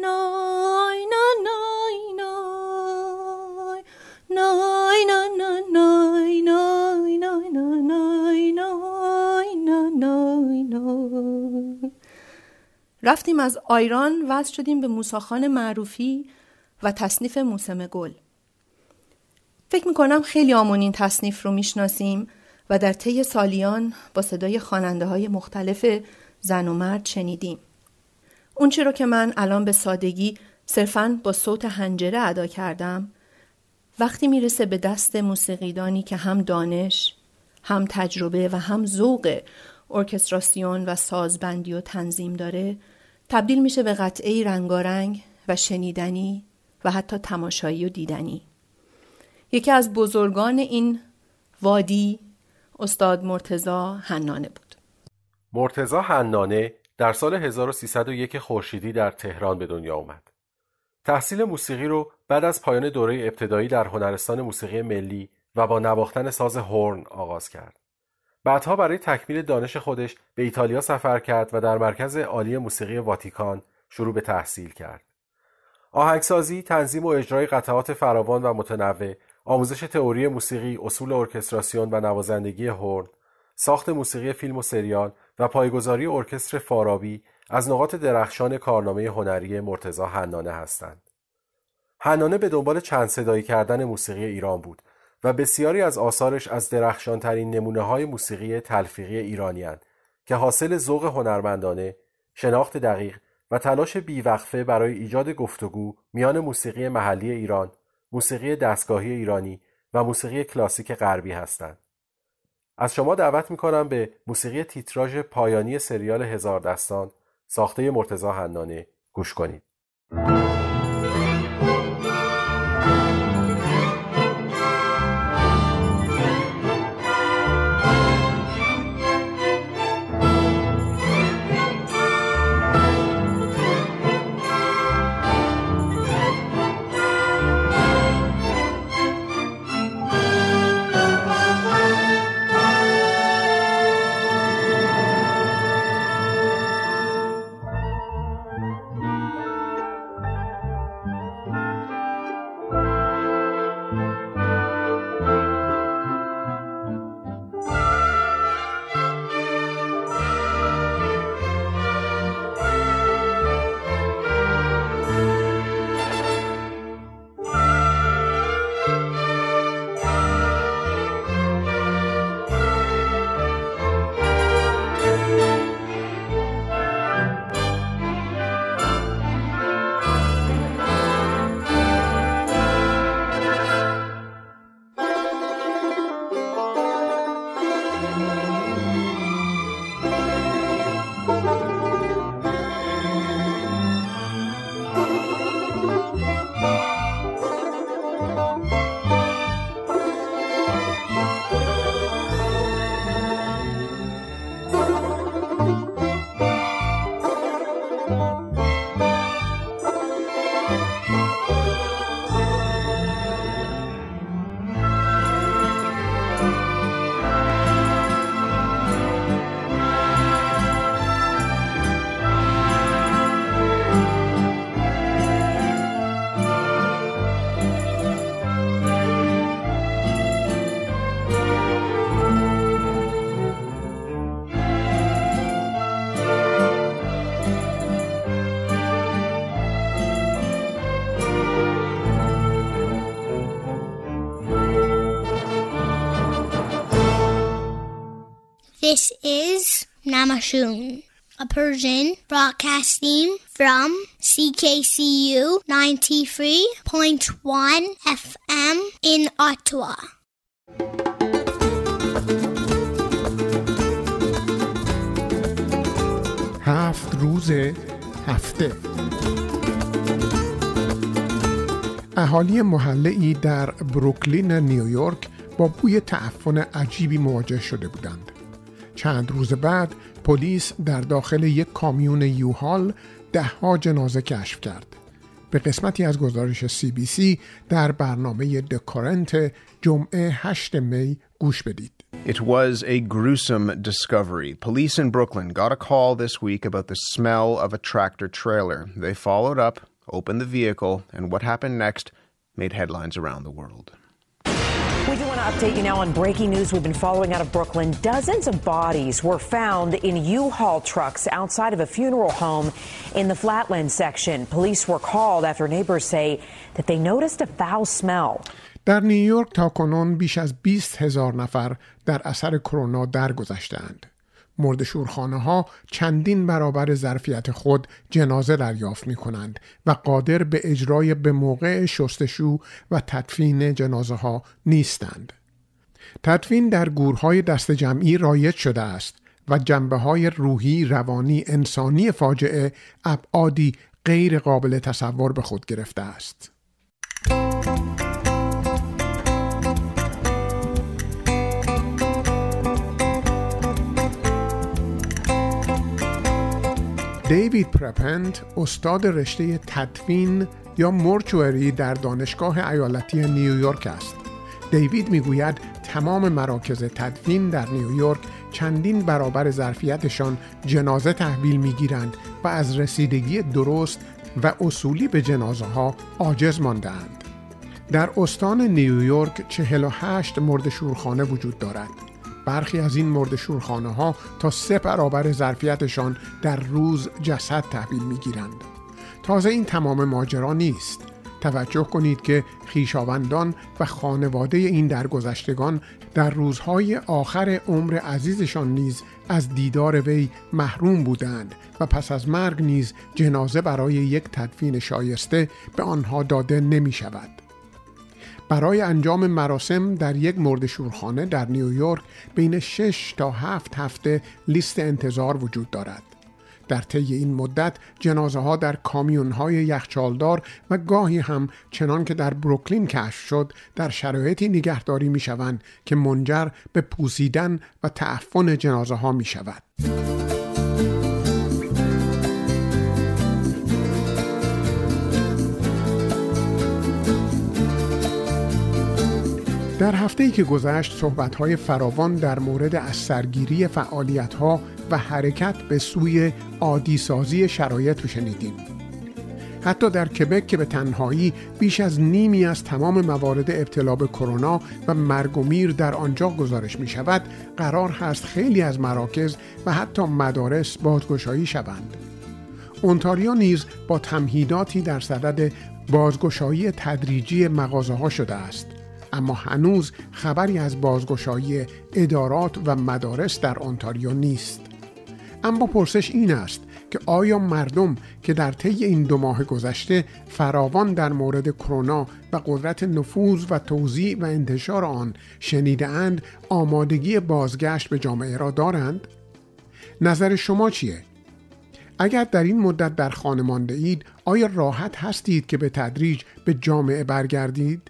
S12: noi, noi, no, noi, noi, no, noi, noi.
S3: رفتیم از آیران وز شدیم به موساخان معروفی و تصنیف موسم گل. فکر می‌کنم خیلی آمون این تصنیف رو می‌شناسیم و در طی سالیان با صدای خواننده های مختلف زن و مرد شنیدیم. اون رو که من الان به سادگی صرفاً با صوت هنجره ادا کردم وقتی می‌رسه به دست موسیقیدانی که هم دانش، هم تجربه و هم ذوق ارکستراسیون و سازبندی و تنظیم داره تبدیل میشه به قطعه رنگارنگ و شنیدنی و حتی تماشایی و دیدنی. یکی از بزرگان این وادی استاد مرتزا حنانه بود.
S13: مرتزا حنانه در سال 1301 خورشیدی در تهران به دنیا اومد. تحصیل موسیقی رو بعد از پایان دوره ابتدایی در هنرستان موسیقی ملی و با نواختن ساز هورن آغاز کرد. بعدها برای تکمیل دانش خودش به ایتالیا سفر کرد و در مرکز عالی موسیقی واتیکان شروع به تحصیل کرد. آهنگسازی، تنظیم و اجرای قطعات فراوان و متنوع، آموزش تئوری موسیقی، اصول ارکستراسیون و نوازندگی هورن، ساخت موسیقی فیلم و سریال و پایگذاری ارکستر فارابی از نقاط درخشان کارنامه هنری مرتزا حنانه هستند. حنانه به دنبال چند صدایی کردن موسیقی ایران بود و بسیاری از آثارش از درخشانترین نمونه های موسیقی تلفیقی ایرانی که حاصل ذوق هنرمندانه، شناخت دقیق و تلاش بیوقفه برای ایجاد گفتگو میان موسیقی محلی ایران، موسیقی دستگاهی ایرانی و موسیقی کلاسیک غربی هستند. از شما دعوت می‌کنم به موسیقی تیتراژ پایانی سریال هزار دستان ساخته مرتزا هنانه گوش کنید.
S2: Is Namashun, a Persian broadcasting from CKCU 93.1 FM in Ottawa.
S14: هفت روز هفته اهالی محله ای در بروکلین نیویورک با بوی تعفن عجیبی مواجه شده بودند. چند روز بعد پلیس در داخل یک کامیون یوهال دهها جنازه کشف کرد. به قسمتی از گزارش سی بی سی در برنامه دکارنت جمعه 8 می گوش بدید.
S15: It was a gruesome discovery. Police in Brooklyn got a call this week about the smell of a tractor trailer. They followed up, opened the vehicle, and what happened next made headlines around the world.
S16: We do want to update you now on breaking news we've been following out of Brooklyn. Dozens of bodies were found in U-Haul trucks outside of a funeral home in the Flatland section. Police were called after neighbors say that they noticed a foul smell.
S14: در نیویورک تا کنون بیش از 20 هزار نفر در اثر کرونا درگذشتهاند. مرد شورخانه ها چندین برابر ظرفیت خود جنازه دریافت می کنند و قادر به اجرای به موقع شستشو و تدفین جنازه ها نیستند. تدفین در گورهای دست جمعی رایج شده است و جنبه های روحی، روانی، انسانی فاجعه ابعادی غیر قابل تصور به خود گرفته است. دیوید پرپنت استاد رشته تدفین یا مورچوری در دانشگاه ایالتی نیویورک است. دیوید می‌گوید تمام مراکز تدفین در نیویورک چندین برابر ظرفیتشان جنازه تحویل می‌گیرند و از رسیدگی درست و اصولی به جنازه ها عاجز ماندهاند. در استان نیویورک 48 مرد شورخانه وجود دارد. برخی از این مرد شورخانه ها تا سه برابر ظرفیتشان در روز جسد تحویل می گیرند. تازه این تمام ماجرا نیست. توجه کنید که خیشاوندان و خانواده این درگذشتگان در روزهای آخر عمر عزیزشان نیز از دیدار وی محروم بودند و پس از مرگ نیز جنازه برای یک تدفین شایسته به آنها داده نمی شود. برای انجام مراسم در یک مرد شورخانه در نیویورک بین 6 تا 7 هفته لیست انتظار وجود دارد. در طی این مدت جنازه ها در کامیون های یخچالدار و گاهی هم چنان که در بروکلین کشف شد در شرایطی نگهداری می شوند که منجر به پوسیدن و تعفن جنازه ها می شود. در هفته که گذشت صحبت‌های فراوان در مورد از سرگیری فعالیت‌ها و حرکت به سوی عادی سازی شرایط رو شنیدیم. حتی در کبک که به تنهایی بیش از نیمی از تمام موارد ابتلا به کرونا و مرگ و میر در آنجا گزارش می شود قرار هست خیلی از مراکز و حتی مدارس بازگشایی شوند اونتاریو نیز با تمهیداتی در صدد بازگشایی تدریجی مغازه ها شده است اما هنوز خبری از بازگشایی ادارات و مدارس در انتاریو نیست اما پرسش این است که آیا مردم که در طی این دو ماه گذشته فراوان در مورد کرونا و قدرت نفوذ و توزیع و انتشار آن شنیده اند آمادگی بازگشت به جامعه را دارند؟ نظر شما چیه؟ اگر در این مدت در خانه مانده اید آیا راحت هستید که به تدریج به جامعه برگردید؟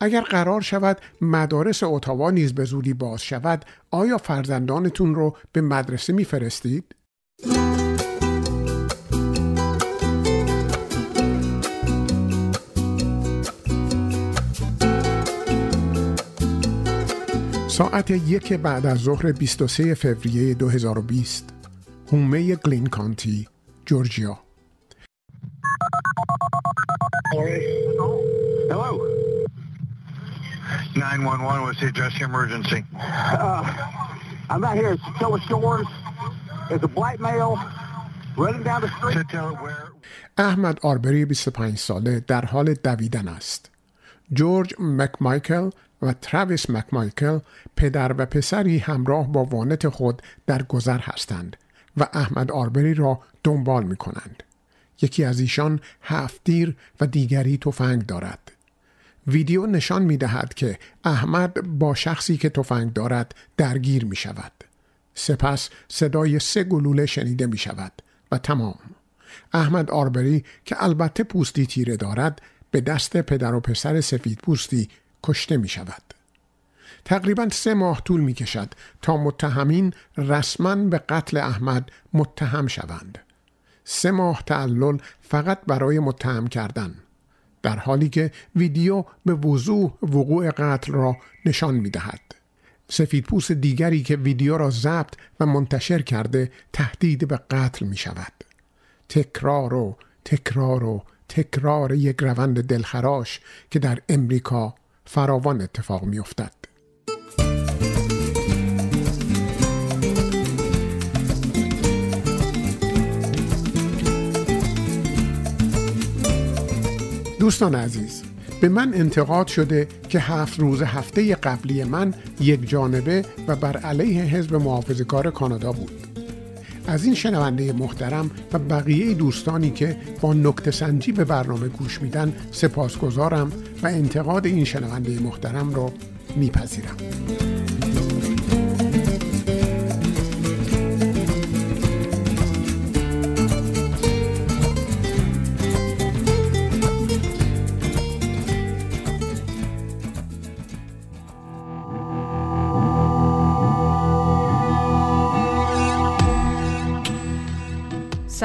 S14: اگر قرار شود مدارس اتاوا نیز به زودی باز شود آیا فرزندانتون رو به مدرسه میفرستید؟ ساعت یک بعد از ظهر 23 فوریه 2020 هومه گلین کانتی جورجیا
S17: Hello. 911 was the address your emergency.
S18: Uh, I'm out here at Soa Shores. There's a black male running down the street.
S14: احمد آربری 25 ساله در حال دویدن است. جورج مکمایکل و تراویس مکمایکل پدر و پسری همراه با وانت خود در گذر هستند و احمد آربری را دنبال می کنند. یکی از ایشان هفت دیر و دیگری تفنگ دارد. ویدیو نشان می دهد که احمد با شخصی که تفنگ دارد درگیر می شود. سپس صدای سه گلوله شنیده می شود و تمام. احمد آربری که البته پوستی تیره دارد به دست پدر و پسر سفید پوستی کشته می شود. تقریبا سه ماه طول می کشد تا متهمین رسما به قتل احمد متهم شوند. سه ماه تعلل فقط برای متهم کردن در حالی که ویدیو به وضوح وقوع قتل را نشان می دهد. سفیدپوست دیگری که ویدیو را ضبط و منتشر کرده تهدید به قتل می شود. تکرار و تکرار و تکرار یک روند دلخراش که در امریکا فراوان اتفاق می افتد. دوستان عزیز به من انتقاد شده که هفت روز هفته قبلی من یک جانبه و بر علیه حزب محافظه‌کار کانادا بود. از این شنونده محترم و بقیه دوستانی که با نکت سنجی به برنامه گوش میدن سپاسگزارم و انتقاد این شنونده محترم را میپذیرم.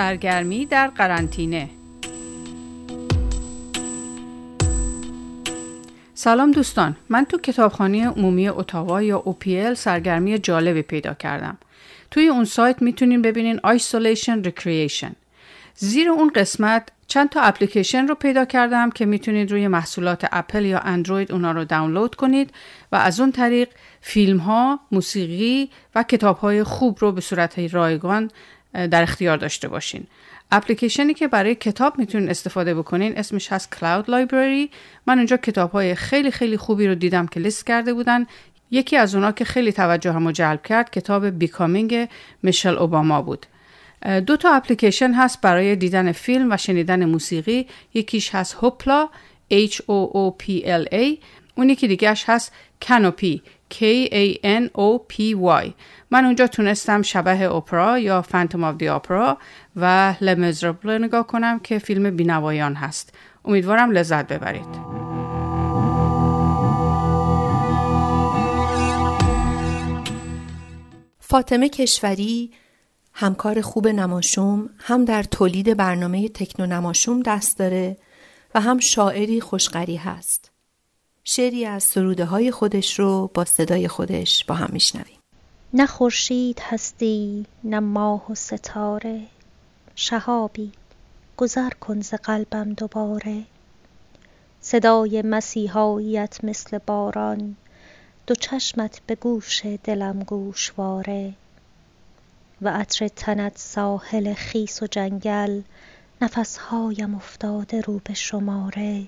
S5: سرگرمی در قرنطینه. سلام دوستان من تو کتابخانه عمومی اتاوا یا OPL سرگرمی جالبی پیدا کردم. توی اون سایت می‌تونین ببینین Isolation Recreation. زیر اون قسمت چند تا اپلیکیشن رو پیدا کردم که می‌تونید روی محصولات اپل یا اندروید اونا رو دانلود کنید و از اون طریق فیلم ها، موسیقی و کتاب های خوب رو به صورت رایگان در اختیار داشته باشین. اپلیکیشنی که برای کتاب می‌تونین استفاده بکنین اسمش هست کلاود لایبرری من اونجا کتاب های خیلی خیلی خوبی رو دیدم که لیست کرده بودن. یکی از اونا که خیلی توجه هم جلب کرد کتاب بیکامینگ میشل اوباما بود. دو تا اپلیکیشن هست برای دیدن فیلم و شنیدن موسیقی. یکیش هست هوپلا H O O P L A. اون یکی دیگهش هست Kanopy K A N O P Y. من اونجا تونستم شبح اپرا یا Phantom of the Opera و Les Misérables نگاه کنم که فیلم بینوایان هست. امیدوارم لذت ببرید.
S3: فاطمه کشوری همکار خوب نماشوم هم در تولید برنامه تکنو نماشوم دست داره و هم شاعری خوشقری هست. شعری از سروده های خودش رو با صدای خودش با هم میشنویم.
S19: نه خورشید هستی نه ماه و ستاره. شهابی گذر کن ز قلبم دوباره. صدای مسیحاییت مثل باران دو چشمت به گوش دلم گوشواره. و عطر تنت ساحل خیس و جنگل نفسهایم افتاده رو به شماره.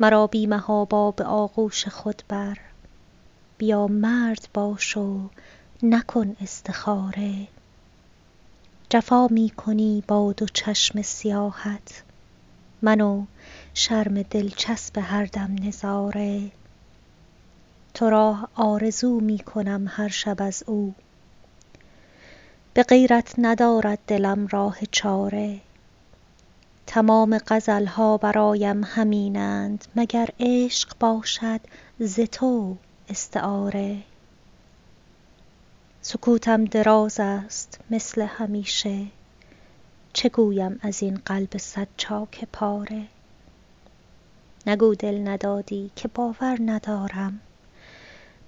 S19: مرا بی محابا به آغوش خود بر. بیا مرد باش و نکن استخاره. جفا می کنی با دو چشم سیاحت. من شرم دلچسب هر دم نظاره. تو را آرزو می کنم هر شب از او. به غیرت ندارد دلم راه چاره. تمام غزلها برایم همینند مگر عشق باشد ز تو استعاره. سکوتم دراز است مثل همیشه چه گویم از این قلب صد چاک پاره؟ نگو دل ندادی که باور ندارم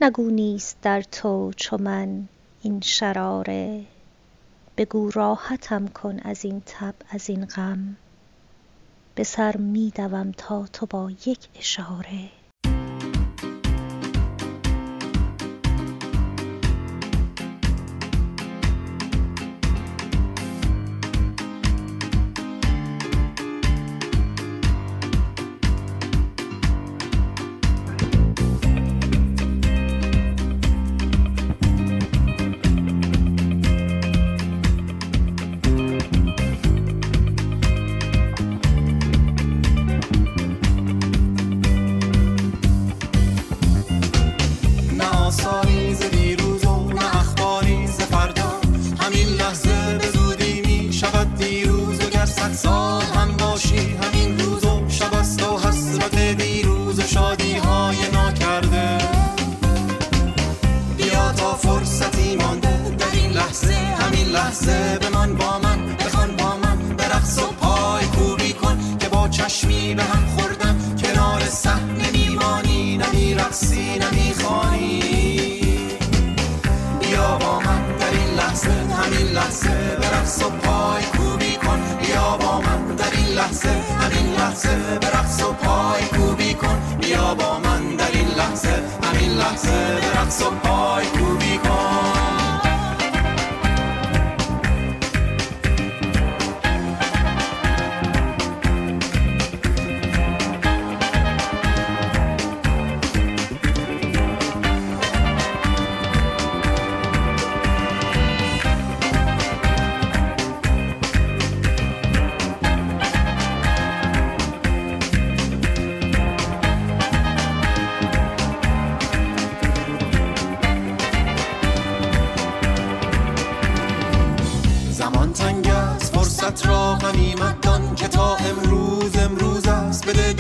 S19: نگو نیست در تو چو من این شراره. بگو راحتم کن از این تب از این غم. به سر می دوم تا تو با یک اشاره.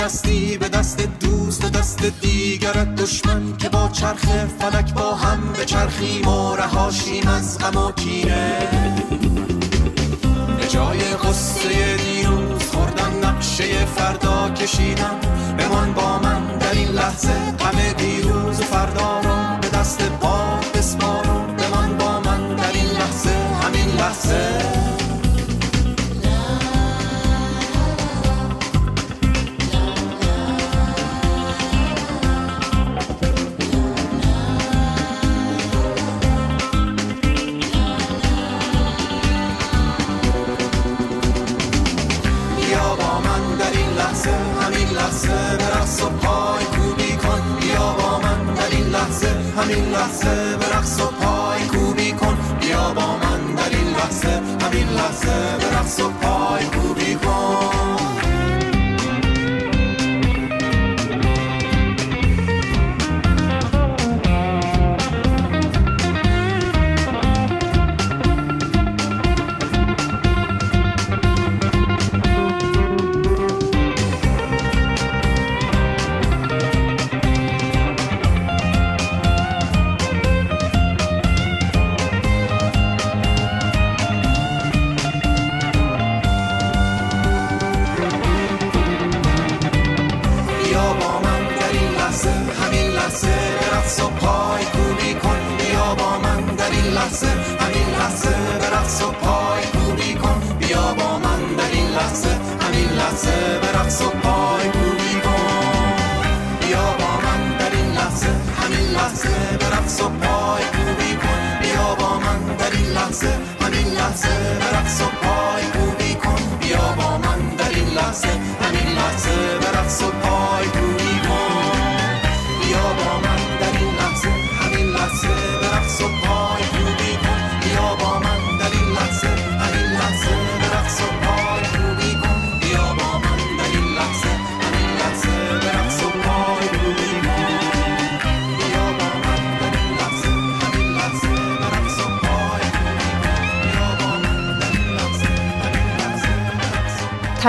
S20: دستی به دست دوست و دست دیگرت دشمن که با چرخ فلک با هم به چرخیم و رهاشیم از غم و کینه. به جای قصه دیروز خوردن نقشه فردا کشیدن بمان با من در این لحظه غم دیروز و فردا را به دست باد بسپارم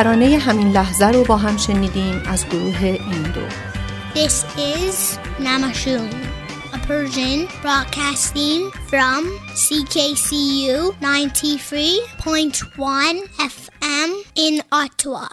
S3: ترانه همین لحظه رو با هم شنیدیم از گروه ایندو
S2: This is Namashun, a Persian broadcasting from CKCU 93.1 FM in Ottawa.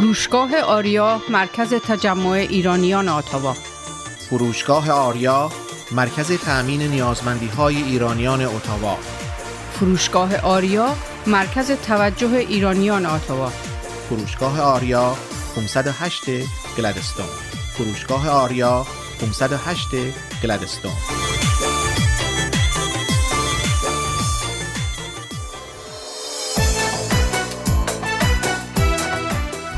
S5: فروشگاه آریا مرکز تجمع ایرانیان آتاوا
S21: فروشگاه آریا مرکز تأمین نیازمندی های ایرانیان اتاوا.
S5: فروشگاه آریا مرکز توجه ایرانیان آتاوا
S21: فروشگاه آریا 508 گلدستون فروشگاه آریا 508 گلدستون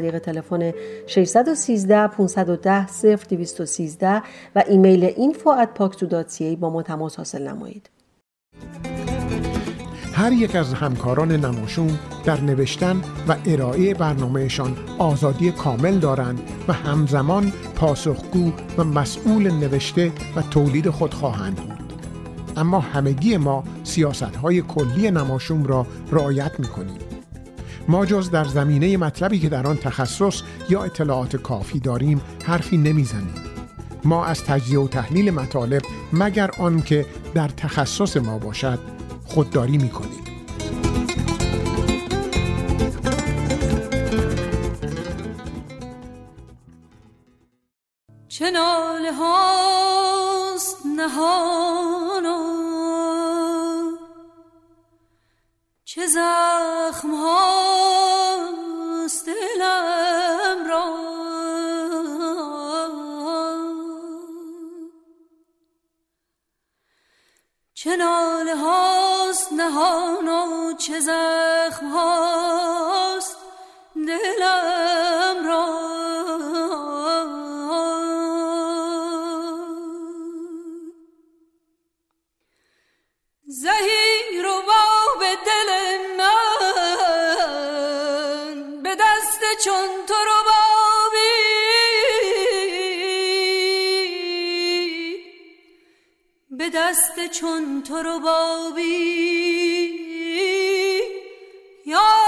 S22: طریق تلفن 613 510 0213 و ایمیل info@paksu.ca با ما تماس حاصل نمایید.
S14: هر یک از همکاران نماشون در نوشتن و ارائه برنامهشان آزادی کامل دارند و همزمان پاسخگو و مسئول نوشته و تولید خود خواهند بود. اما همگی ما سیاست های کلی نماشوم را رعایت می کنیم. ما جز در زمینه مطلبی که در آن تخصص یا اطلاعات کافی داریم حرفی نمی‌زنیم. ما از تجزیه و تحلیل مطالب مگر آنکه در تخصص ما باشد خودداری می‌کنیم.
S23: چه ناله هاست نهانا چه زخم هاست دلم را. چه ناله هاست نهان و چه زخم هاست دلم را. چون تو رو بابی به دست چون تو رو بابی یا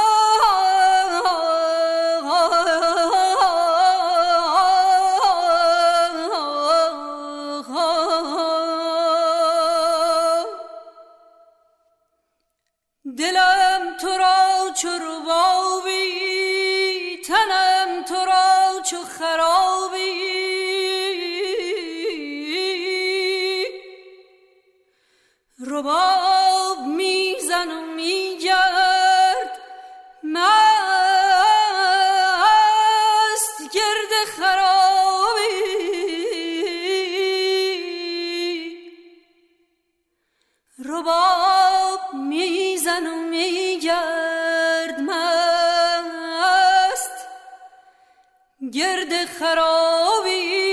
S23: گرد خرابی.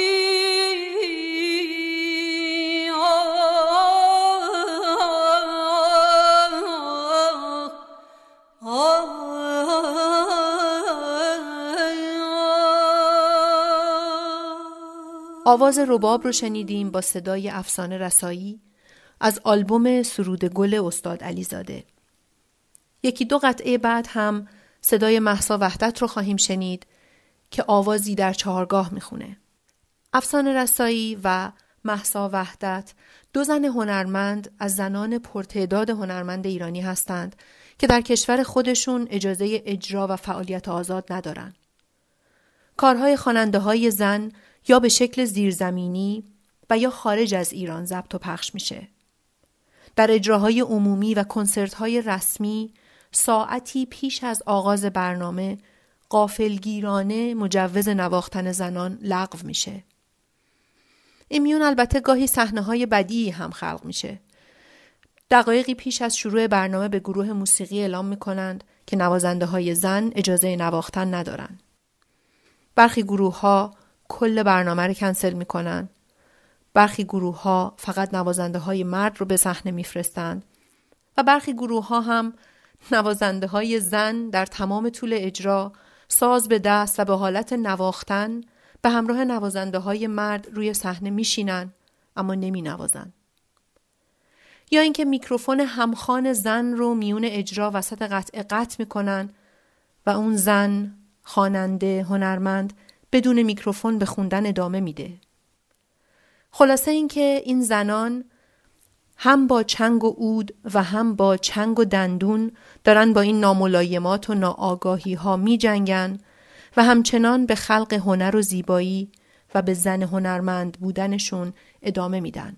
S3: آواز رباب رو شنیدیم با صدای افسانه رسایی از آلبوم سرود گل استاد علیزاده. یکی دو قطعه بعد هم صدای محسا وحدت رو خواهیم شنید. که آوازی در چهارگاه می‌خونه. افسانه رسایی و محسا وحدت دو زن هنرمند از زنان پرتعداد هنرمند ایرانی هستند که در کشور خودشون اجازه اجرا و فعالیت آزاد ندارن. کارهای خواننده های زن یا به شکل زیرزمینی و یا خارج از ایران ضبط و پخش میشه. در اجراهای عمومی و کنسرت های رسمی ساعتی پیش از آغاز برنامه قافلگیرانه مجوز نواختن زنان لغو میشه. این میون البته گاهی صحنه های بدی هم خلق میشه. دقایقی پیش از شروع برنامه به گروه موسیقی اعلام می‌کنند که نوازنده های زن اجازه نواختن ندارن. برخی گروه ها کل برنامه رو کنسل می‌کنن. برخی گروه ها فقط نوازنده های مرد رو به صحنه میفرستند و برخی گروه ها هم نوازنده های زن در تمام طول اجرا ساز به دست و به حالت نواختن به همراه نوازنده های مرد روی صحنه میشینن اما نمی نوازن. یا اینکه میکروفون همخان زن رو میون اجرا وسط قطع قطع می‌کنن و اون زن خواننده هنرمند بدون میکروفون به خوندن ادامه میده. خلاصه اینکه این زنان هم با چنگ و عود و هم با چنگ و دندون دارن با این ناملایمات و ناآگاهی ها می جنگن و همچنان به خلق هنر و زیبایی و به زن هنرمند بودنشون ادامه میدن.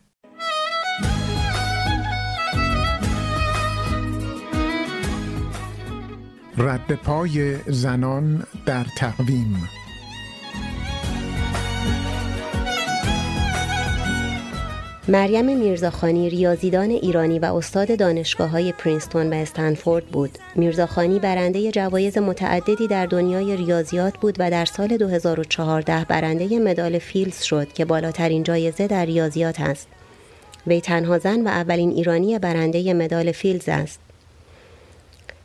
S14: رد پای زنان در تقویم
S9: مریم میرزاخانی ریاضیدان ایرانی و استاد دانشگاه های پرینستون و استنفورد بود. میرزاخانی برنده جوایز متعددی در دنیای ریاضیات بود و در سال 2014 برنده مدال فیلز شد که بالاترین جایزه در ریاضیات است. وی تنها زن و اولین ایرانی برنده مدال فیلز است.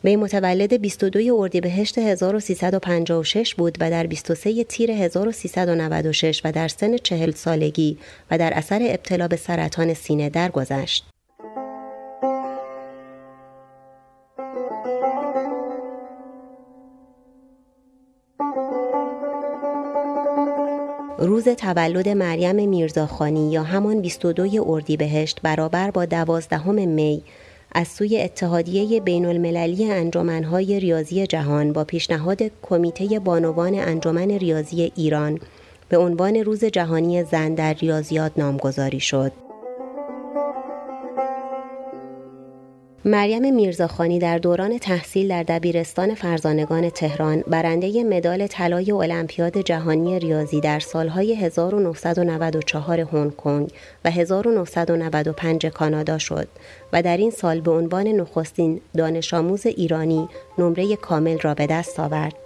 S9: وی متولد 22 اردیبهشت 1356 بود و در 23 تیر 1396 و در سن 40 سالگی و در اثر ابتلا به سرطان سینه درگذشت. روز تولد مریم میرزاخانی یا همان 22 اردیبهشت برابر با دوازدهم می از سوی اتحادیه بین المللی انجمنهای ریاضی جهان با پیشنهاد کمیته بانوان انجمن ریاضی ایران به عنوان روز جهانی زن در ریاضیات نامگذاری شد. مریم میرزاخانی در دوران تحصیل در دبیرستان فرزانگان تهران برنده مدال طلای المپیاد جهانی ریاضی در سالهای 1994 هنگ کنگ و 1995 کانادا شد و در این سال به عنوان نخستین دانش آموز ایرانی نمره کامل را به دست آورد.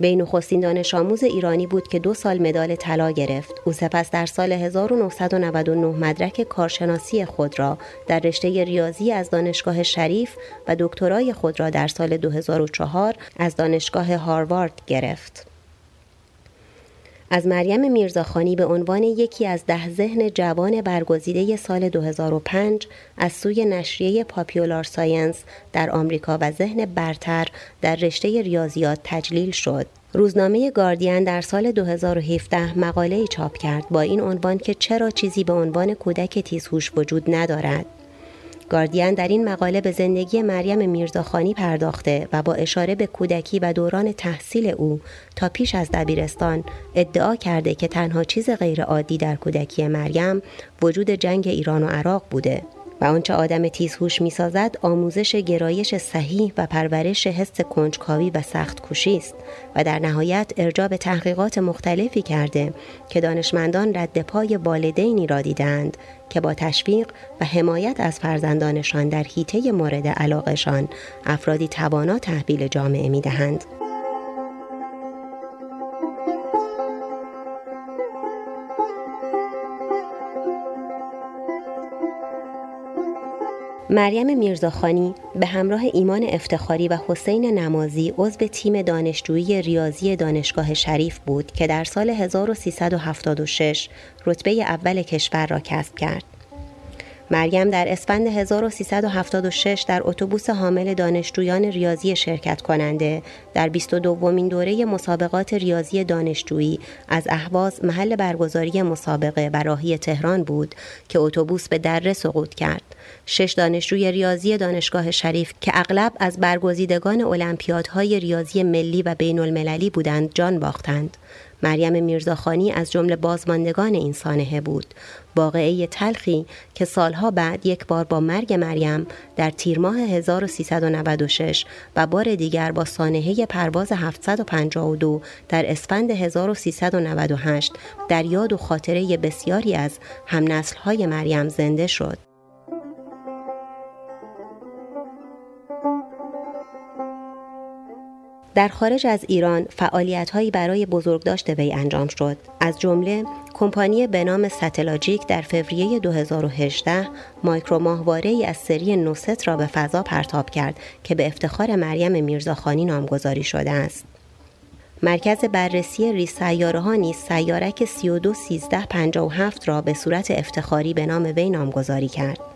S9: وی نخستین دانش آموز ایرانی بود که دو سال مدال طلا گرفت. او سپس در سال 1999 مدرک کارشناسی خود را در رشته ریاضی از دانشگاه شریف و دکترای خود را در سال 2004 از دانشگاه هاروارد گرفت. از مریم میرزاخانی به عنوان یکی از ده ذهن جوان برگزیده سال 2005 از سوی نشریه پاپیولار ساینس در آمریکا و ذهن برتر در رشته ریاضیات تجلیل شد. روزنامه گاردین در سال 2017 مقاله چاپ کرد با این عنوان که چرا چیزی به عنوان کودک تیزهوش وجود ندارد. گاردین در این مقاله به زندگی مریم میرزاخانی پرداخته و با اشاره به کودکی و دوران تحصیل او تا پیش از دبیرستان ادعا کرده که تنها چیز غیرعادی در کودکی مریم وجود جنگ ایران و عراق بوده و آنچه آدم تیزهوش می‌سازد آموزش گرایش صحیح و پرورش حس کنجکاوی و سخت کوشی است و در نهایت ارجاع به تحقیقات مختلفی کرده که دانشمندان رد پای والدینی را دیدند که با تشویق و حمایت از فرزندانشان در حیطه مورد علاقشان افرادی توانا تحویل جامعه می دهند. مریم میرزاخانی به همراه ایمان افتخاری و حسین نمازی عضو تیم دانشجویی ریاضی دانشگاه شریف بود که در سال 1376 رتبه اول کشور را کسب کرد. مریم در اسفند 1376 در اتوبوس حامل دانشجویان ریاضی شرکت کننده در 22 دومین دوره مسابقات ریاضی دانشجویی از اهواز محل برگزاری مسابقه براهی تهران بود که اتوبوس به دره سقوط کرد. شش دانشجوی ریاضی دانشگاه شریف که اغلب از برگزیدگان المپیادهای ریاضی ملی و بین المللی بودند جان باختند. مریم میرزاخانی از جمله بازماندگان این سانحه بود واقعه تلخی که سالها بعد یک بار با مرگ مریم در تیر ماه 1396 و بار دیگر با سانحه پرواز 752 در اسفند 1398 در یاد و خاطره بسیاری از همنسلهای مریم زنده شد. در خارج از ایران فعالیت‌هایی برای بزرگداشت وی انجام شد از جمله کمپانی به نام ستلاجیک در فوریه 2018 مایکرو ماهواره ای از سری نوست را به فضا پرتاب کرد که به افتخار مریم میرزاخانی نامگذاری شده است. مرکز بررسی ریز سیاره ها نیز سیارک 321357 را به صورت افتخاری به نام وی نامگذاری کرد.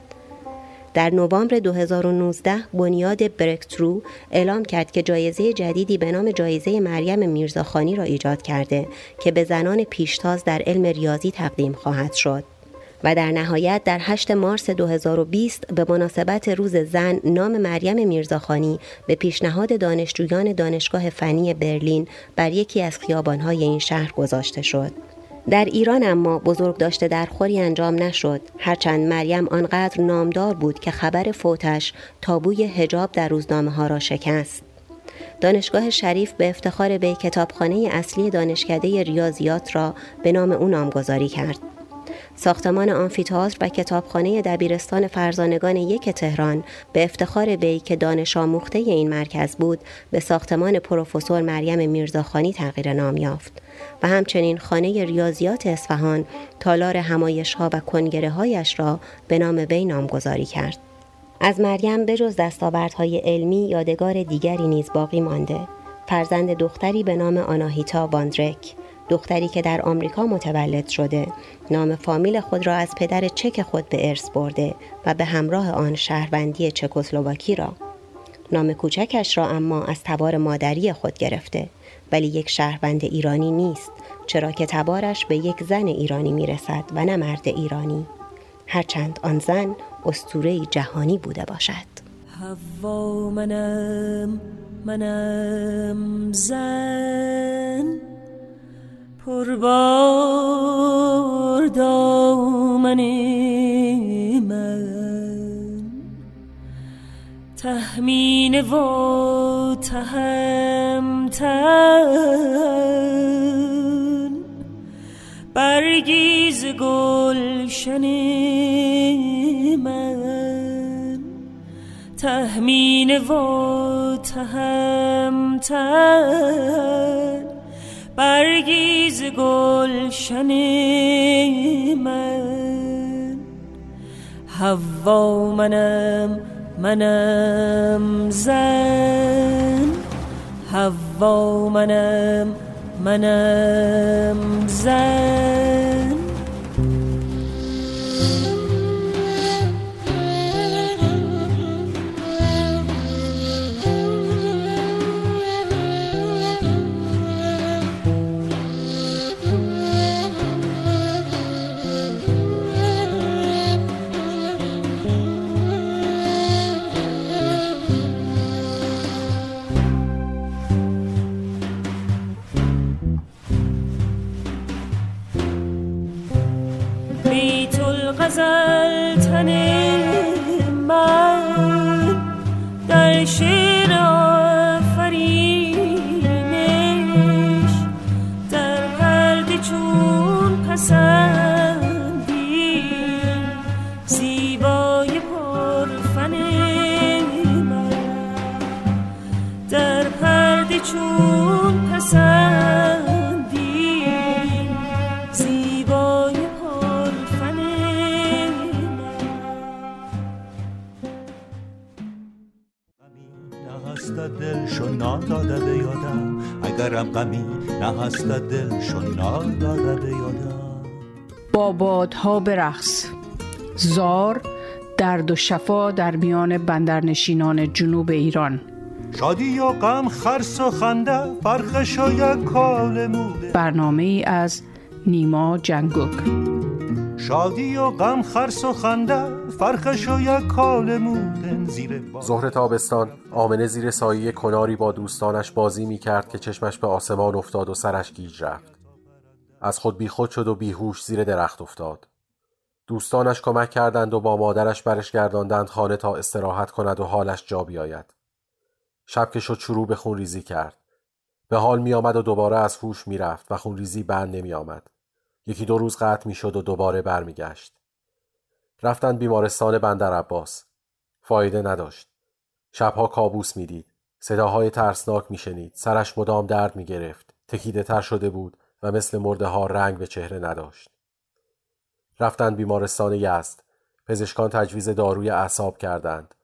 S9: در نوامبر 2019 بنیاد برکترو اعلام کرد که جایزه جدیدی به نام جایزه مریم میرزاخانی را ایجاد کرده که به زنان پیشتاز در علم ریاضی تقدیم خواهد شد. و در نهایت در 8 مارس 2020 به مناسبت روز زن نام مریم میرزاخانی به پیشنهاد دانشجویان دانشگاه فنی برلین بر یکی از خیابانهای این شهر گذاشته شد. در ایران اما بزرگ داشته در خوری انجام نشد. هرچند مریم آنقدر نامدار بود که خبر فوتش تابوی هجاب در روزنامه ها را شکست. دانشگاه شریف به افتخار به کتابخانه اصلی دانشکده ریاضیات را به نام او نامگذاری کرد. ساختمان آمفیتئاتر و کتابخانه دبیرستان فرزانگان یک تهران به افتخار وی که دانش آموخته این مرکز بود به ساختمان پروفسور مریم میرزاخانی تغییر نام یافت. و همچنین خانه ریاضیات اصفهان تالار همایش ها و کنگره هایش را به نام وی نامگذاری کرد. از مریم بجز دستاوردهای علمی یادگار دیگری نیز باقی مانده. فرزند دختری به نام آناهیتا واندرک دختری که در آمریکا متولد شده نام فامیل خود را از پدر چک خود به ارث برده و به همراه آن شهروندی چکسلواکی را نام کوچکش را اما از تبار مادری خود گرفته ولی یک شهروند ایرانی نیست چرا که تبارش به یک زن ایرانی می‌رسد و نه مرد ایرانی. هرچند آن زن استوره جهانی بوده باشد.
S23: هوا منم منم زن پربار دامن من. تهمین و تهمتن. برگیز گلشن من. تهمین و تهمتن. برگیز گلشن من. هوا منم منم زن هوا منم منم زن.
S5: با بادها برقص. زار درد و شفا در میان بندرنشینان جنوب ایران.
S24: شادی و غم خرس و خنده فرقش و یک کال موده
S5: برنامه ای از نیما جنگوک.
S24: شادی و غم خرس و خنده فرقش و یک کال موده زیر
S13: ظهر تابستان آمنه زیر سایه کناری با دوستانش بازی می کرد که چشمش به آسمان افتاد و سرش گیج رفت. از خود بیخود شد و بیهوش زیر درخت افتاد دوستانش کمک کردند و با مادرش برش گرداندند خانه تا استراحت کند و حالش جا بیاید شب که شد شروع به خونریزی کرد به حال می آمد و دوباره از هوش می رفت و خونریزی بند نمی آمد. یکی دو روز قطع می شد و دوباره برمیگشت. رفتند بیمارستان بندر عباس. فایده نداشت. شبها کابوس می‌دید. صداهای ترسناک میشنید. سرش مدام درد می گرفت. تکیده تر شده بود و مثل مرده ها رنگ به چهره نداشت. رفتند بیمارستان یزد. پزشکان تجویز داروی اعصاب کردند.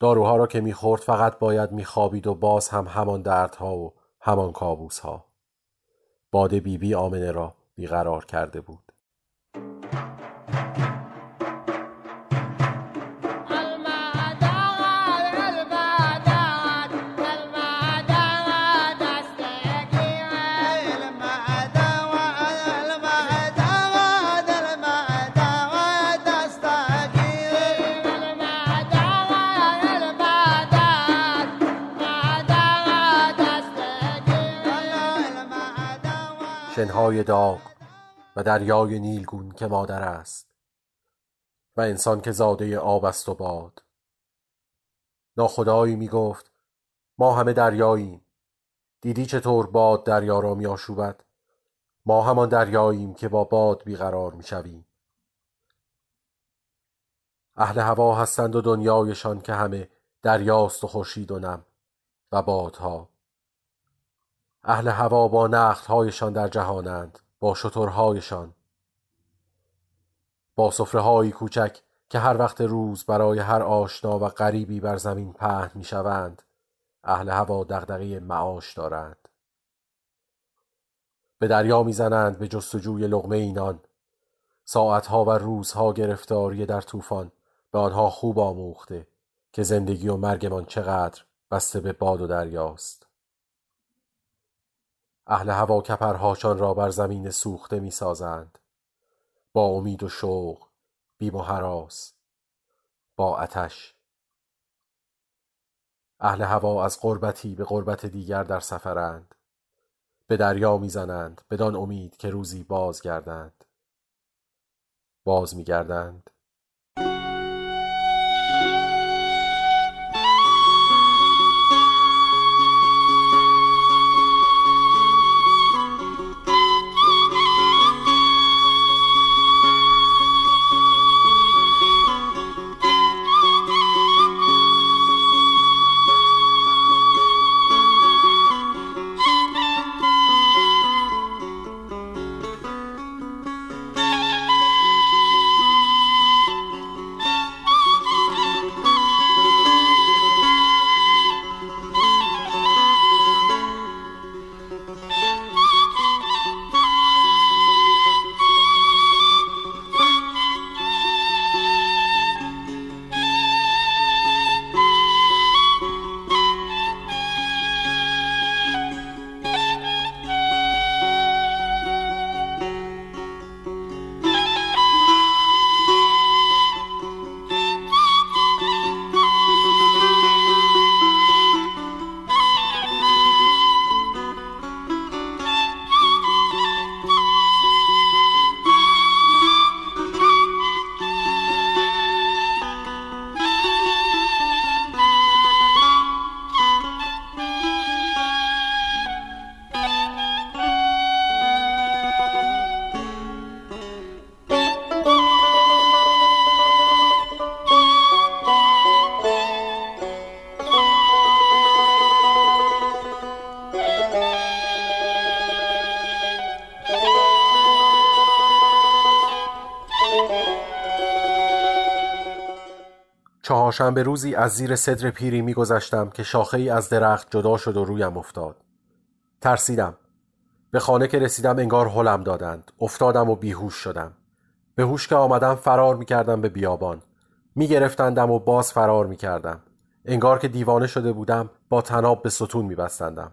S13: داروها را که می‌خورد فقط باید میخوابید و باز هم همان دردها و همان کابوسها. باد بیبی بی آمنه را بیقرار کرده بود. شنهای داغ و دریای نیلگون که مادر است و انسان که زاده آب است و باد. ناخدایی می گفت ما همه دریاییم. دیدی چطور باد دریا را می آشوبد ما همان دریاییم که با باد بیقرار می شویم اهل هوا هستند و دنیایشان که همه دریاست و خورشید و نم و بادها. اهل هوا با نختهایشان در جهانند با شترهایشان. با صفره کوچک که هر وقت روز برای هر آشنا و غریبی بر زمین پهن می شوند اهل هوا دغدغه معاش دارند. به دریا می‌زنند به جستجوی لغمه اینان. ساعتها و روزها گرفتاری در طوفان به آنها خوب آموخته که زندگی و مرگمان چقدر بسته به باد و دریاست اهل هوا کپرهاشان را بر زمین سوخته می سازند با امید و شوق بیم و حراس با آتش. اهل هوا از قربتی به قربت دیگر در سفرند. به دریا می‌زنند بدان امید که روزی بازگردند. باز میگردند. چهارشنبه روزی از زیر صدر پیری میگذشتم که شاخه ای از درخت جدا شد و رویم افتاد. ترسیدم. به خانه که رسیدم انگار هلم دادند. افتادم و بیهوش شدم. به هوش که آمدم فرار می‌کردم به بیابان. میگرفتندم و باز فرار می‌کردم. انگار که دیوانه شده بودم با تناب به ستون میبستندم.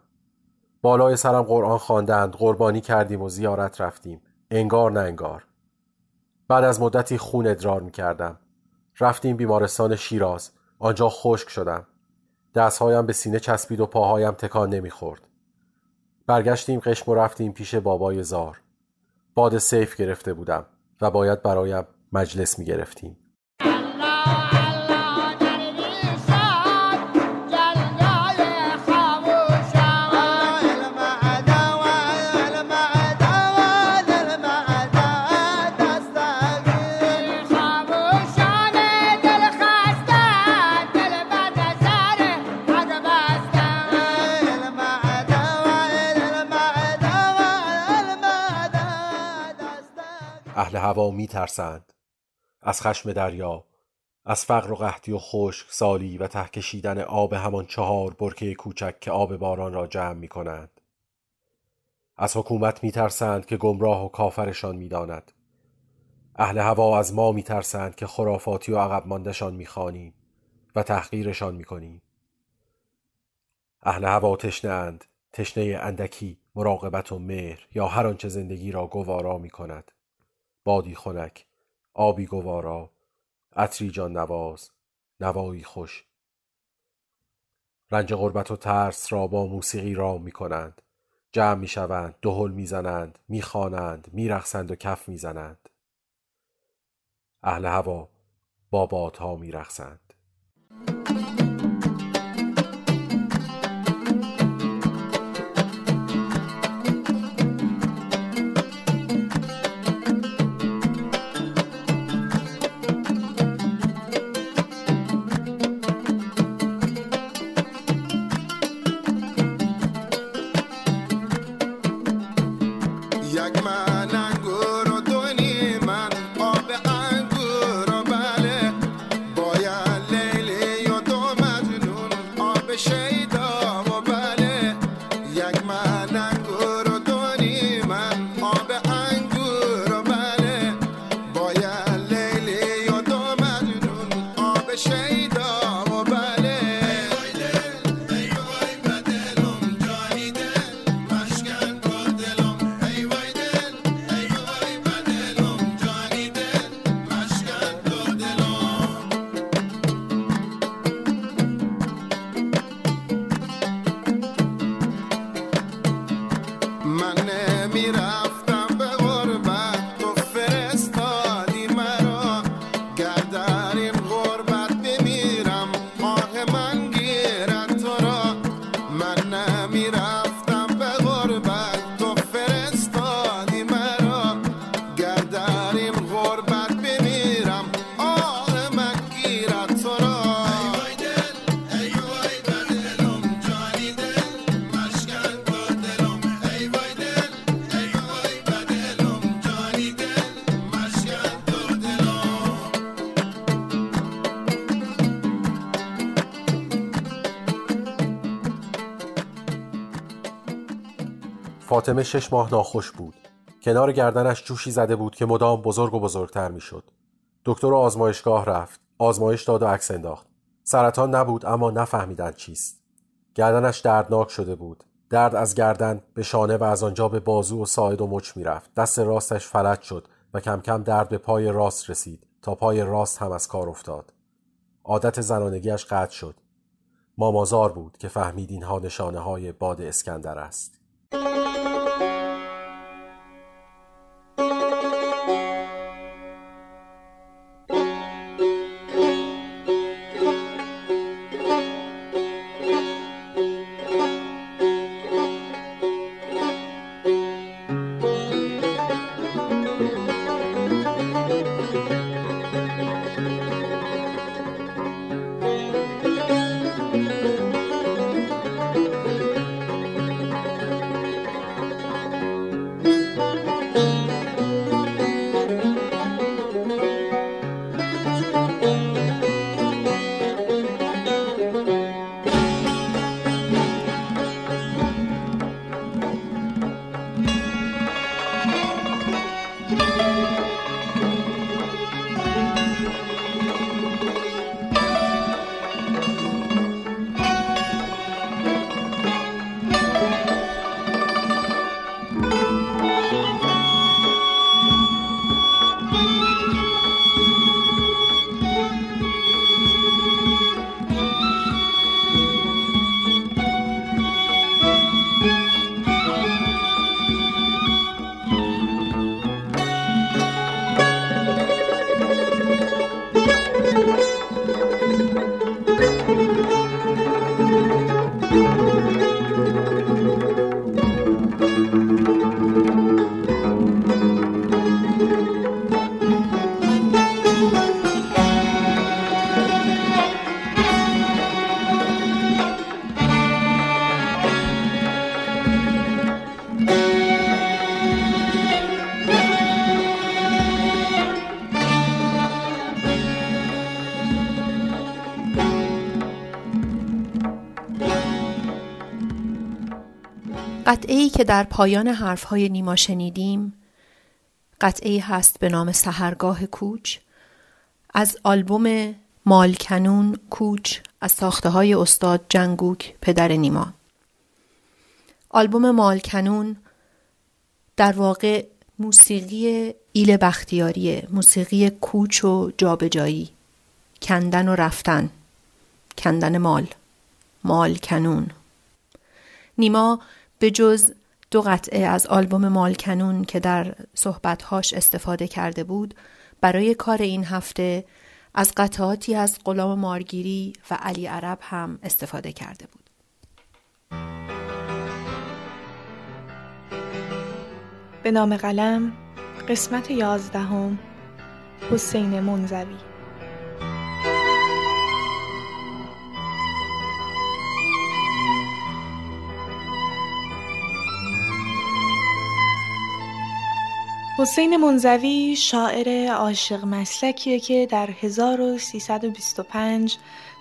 S13: بالای سرم قرآن خواندند قربانی کردیم و زیارت رفتیم. انگار نه انگار. بعد از مدتی خون ادرار می‌کردم. رفتیم بیمارستان شیراز. آنجا خشک شدم. دستهایم به سینه چسبید و پاهایم تکان نمی‌خورد. برگشتیم قشم و رفتیم پیش بابای زار. باد سیف گرفته بودم و باید برایم مجلس می هوا می ترسند از خشم دریا از فقر و قحطی و خشک سالی و ته کشیدن آب همان چهار برکه کوچک که آب باران را جمع می کنند. از حکومت می ترسند که گمراه و کافرشان می داند. اهل هوا از ما می ترسند که خرافاتی و عقب ماندشان می خانیم و تحقیرشان می کنیم. اهل هوا تشنه تشنه اندکی مراقبت و مهر یا هر آنچه زندگی را گوارا می کند. بادی خنک آبی گوارا عطری جان نواز نوایی خوش. رنج غربت و ترس را با موسیقی را می کنند. جمع می شوند دهل می زنند می خوانند می رقصند و کف می زنند. اهل هوا با بادها می رقصند. فاطمه شش ماه ناخوش بود. کنار گردنش جوشی زده بود که مدام بزرگ و بزرگتر می‌شد. دکتر آزمایشگاه رفت. آزمایش داد و عکس انداخت. سرطان نبود اما نفهمیدن چیست. گردنش دردناک شده بود. درد از گردن به شانه و از آنجا به بازو و ساعد و مچ می‌رفت. دست راستش فلج شد و کم کم درد به پای راست رسید تا پای راست هم از کار افتاد. عادت زنانگیش قطع شد. مامازار بود که فهمید اینها نشانه های باد اسکندر است.
S3: که در پایان حرفهای نیما شنیدیم قطعه هست به نام سهرگاه کوچ. از آلبوم مالکنون کوچ از ساخته های استاد جنگوک پدر نیما. آلبوم مالکنون در واقع موسیقی ایل بختیاریه موسیقی کوچ و جابجایی کندن و رفتن کندن مال مال کنون نیما به جز دو قطعه از آلبوم مالکنون که در صحبتهاش استفاده کرده بود برای کار این هفته از قطعاتی از غلام مارگیری و علی عرب هم استفاده کرده بود.
S25: به نام قلم قسمت یازدهم حسین منزوی. حسین منزوی شاعر عاشق مسلکیه که در 1325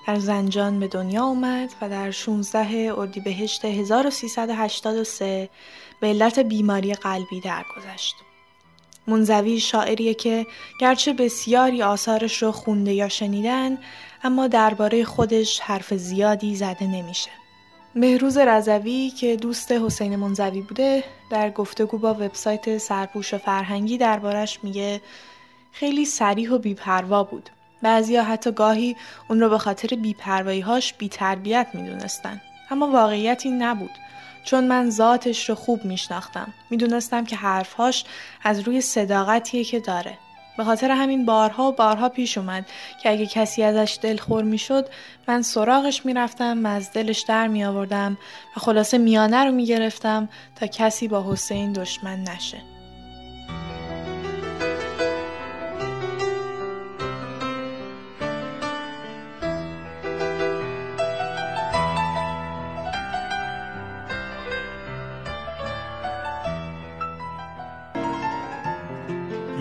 S25: در زنجان به دنیا اومد و در 16 اردیبهشت 1383 به علت بیماری قلبی درگذشت. منزوی شاعریه که گرچه بسیاری آثارش رو خونده یا شنیدن اما درباره خودش حرف زیادی زده نمیشه. بهروز رضوی که دوست حسین منزوی بوده در گفتگو با وبسایت سرپوش فرهنگی دربارش میگه خیلی سریح و بیپروا بود. بعضیا حتی گاهی اون رو به خاطر بیپرواییهاش بیتربیت می‌دونستن. اما واقعیت این نبود. چون من ذاتش رو خوب میشناختم. می‌دونستم که حرفهاش از روی صداقتیه که داره. به خاطر همین بارها و بارها پیش اومد که اگه کسی ازش دلخور می‌شد من سراغش می‌رفتم و از دلش در می آوردم و خلاصه میانه رو می‌گرفتم تا کسی با حسین دشمن نشه.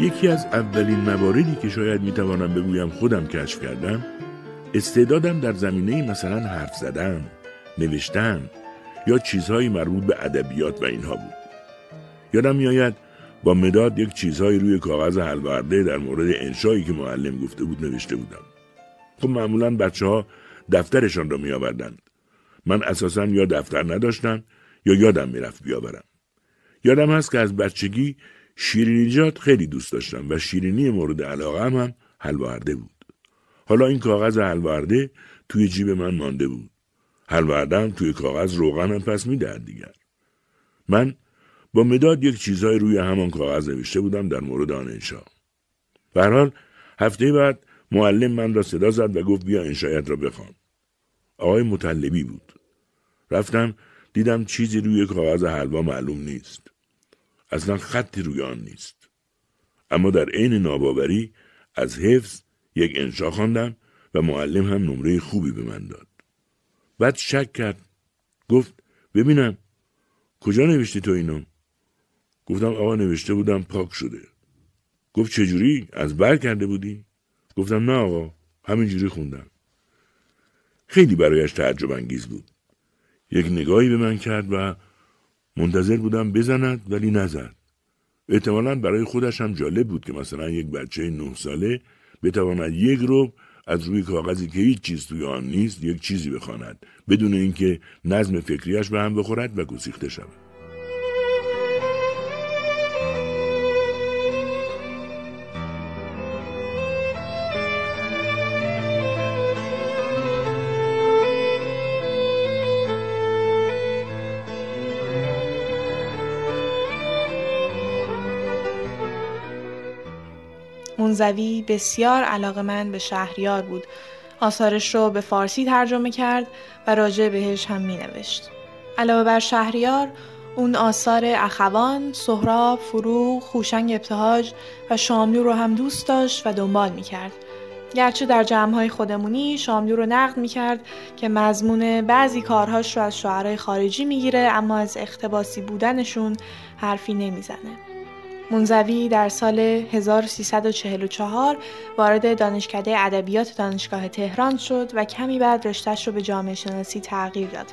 S26: یکی از اولین مواردی که شاید می‌توانم بگویم خودم کشف کردم استعدادم در زمینه مثلا حرف زدن، نوشتن یا چیزهایی مربوط به ادبیات و اینها بود. یادم میآید با مداد یک چیزهایی روی کاغذ حلورده در مورد انشایی که معلم گفته بود نوشته بودم. خب معمولا بچه ها دفترشان را می آوردند. من اساسا یا دفتر نداشتم یا یادم می‌رفت بیاورم. یادم هست که از بچگی شیرینیجات خیلی دوست داشتم و شیرینی مورد علاقه هم, هم حلوارده بود. حالا این کاغذ حلوارده توی جیب من مانده بود. حلوارده هم توی کاغذ روغن هم پس می‌دهد دیگر. من با مداد یک چیزهای روی همان کاغذ نوشته بودم در مورد آن انشا. حال هفته بعد معلم من را صدا زد و گفت بیا انشایت را بخوان. آقای مطلبی بود. رفتم دیدم چیزی روی کاغذ حلوا معلوم نیست. اصلا خطی روی آن نیست. اما در عین ناباوری از حفظ یک انشا خواندم و معلم هم نمره خوبی به من داد. بعد شک کرد. گفت ببینم کجا نوشتی تو اینو؟ گفتم آقا نوشته بودم پاک شده. گفت چجوری؟ از بر کرده بودی؟ گفتم نه آقا همینجوری خوندم. خیلی برایش تعجب انگیز بود. یک نگاهی به من کرد و منتظر بودم بزند ولی نزد. احتمالا برای خودش هم جالب بود که مثلا یک بچه نه ساله بتواند یک رو از روی کاغذی که هیچ چیز توی آن نیست یک چیزی بخواند بدون اینکه نظم فکریش به هم بخورد و گسیخته شود.
S25: منزوی بسیار علاقه من به شهریار بود. آثارش رو به فارسی ترجمه کرد و راجع بهش هم می نوشت. علاوه بر شهریار، اون آثار اخوان، سهراب، فروغ، خوشنگ ابتهاج و شاملو رو هم دوست داشت و دنبال می کرد. گرچه در جمعهای خودمونی شاملو رو نقد می کرد که مضمون بعضی کارهاش رو از شعرهای خارجی می‌گیره اما از اختباسی بودنشون حرفی نمی‌زنه. منزوی در سال 1344 وارد دانشکده ادبیات دانشگاه تهران شد و کمی بعد رشتهش رو به جامعه شناسی تغییر داد.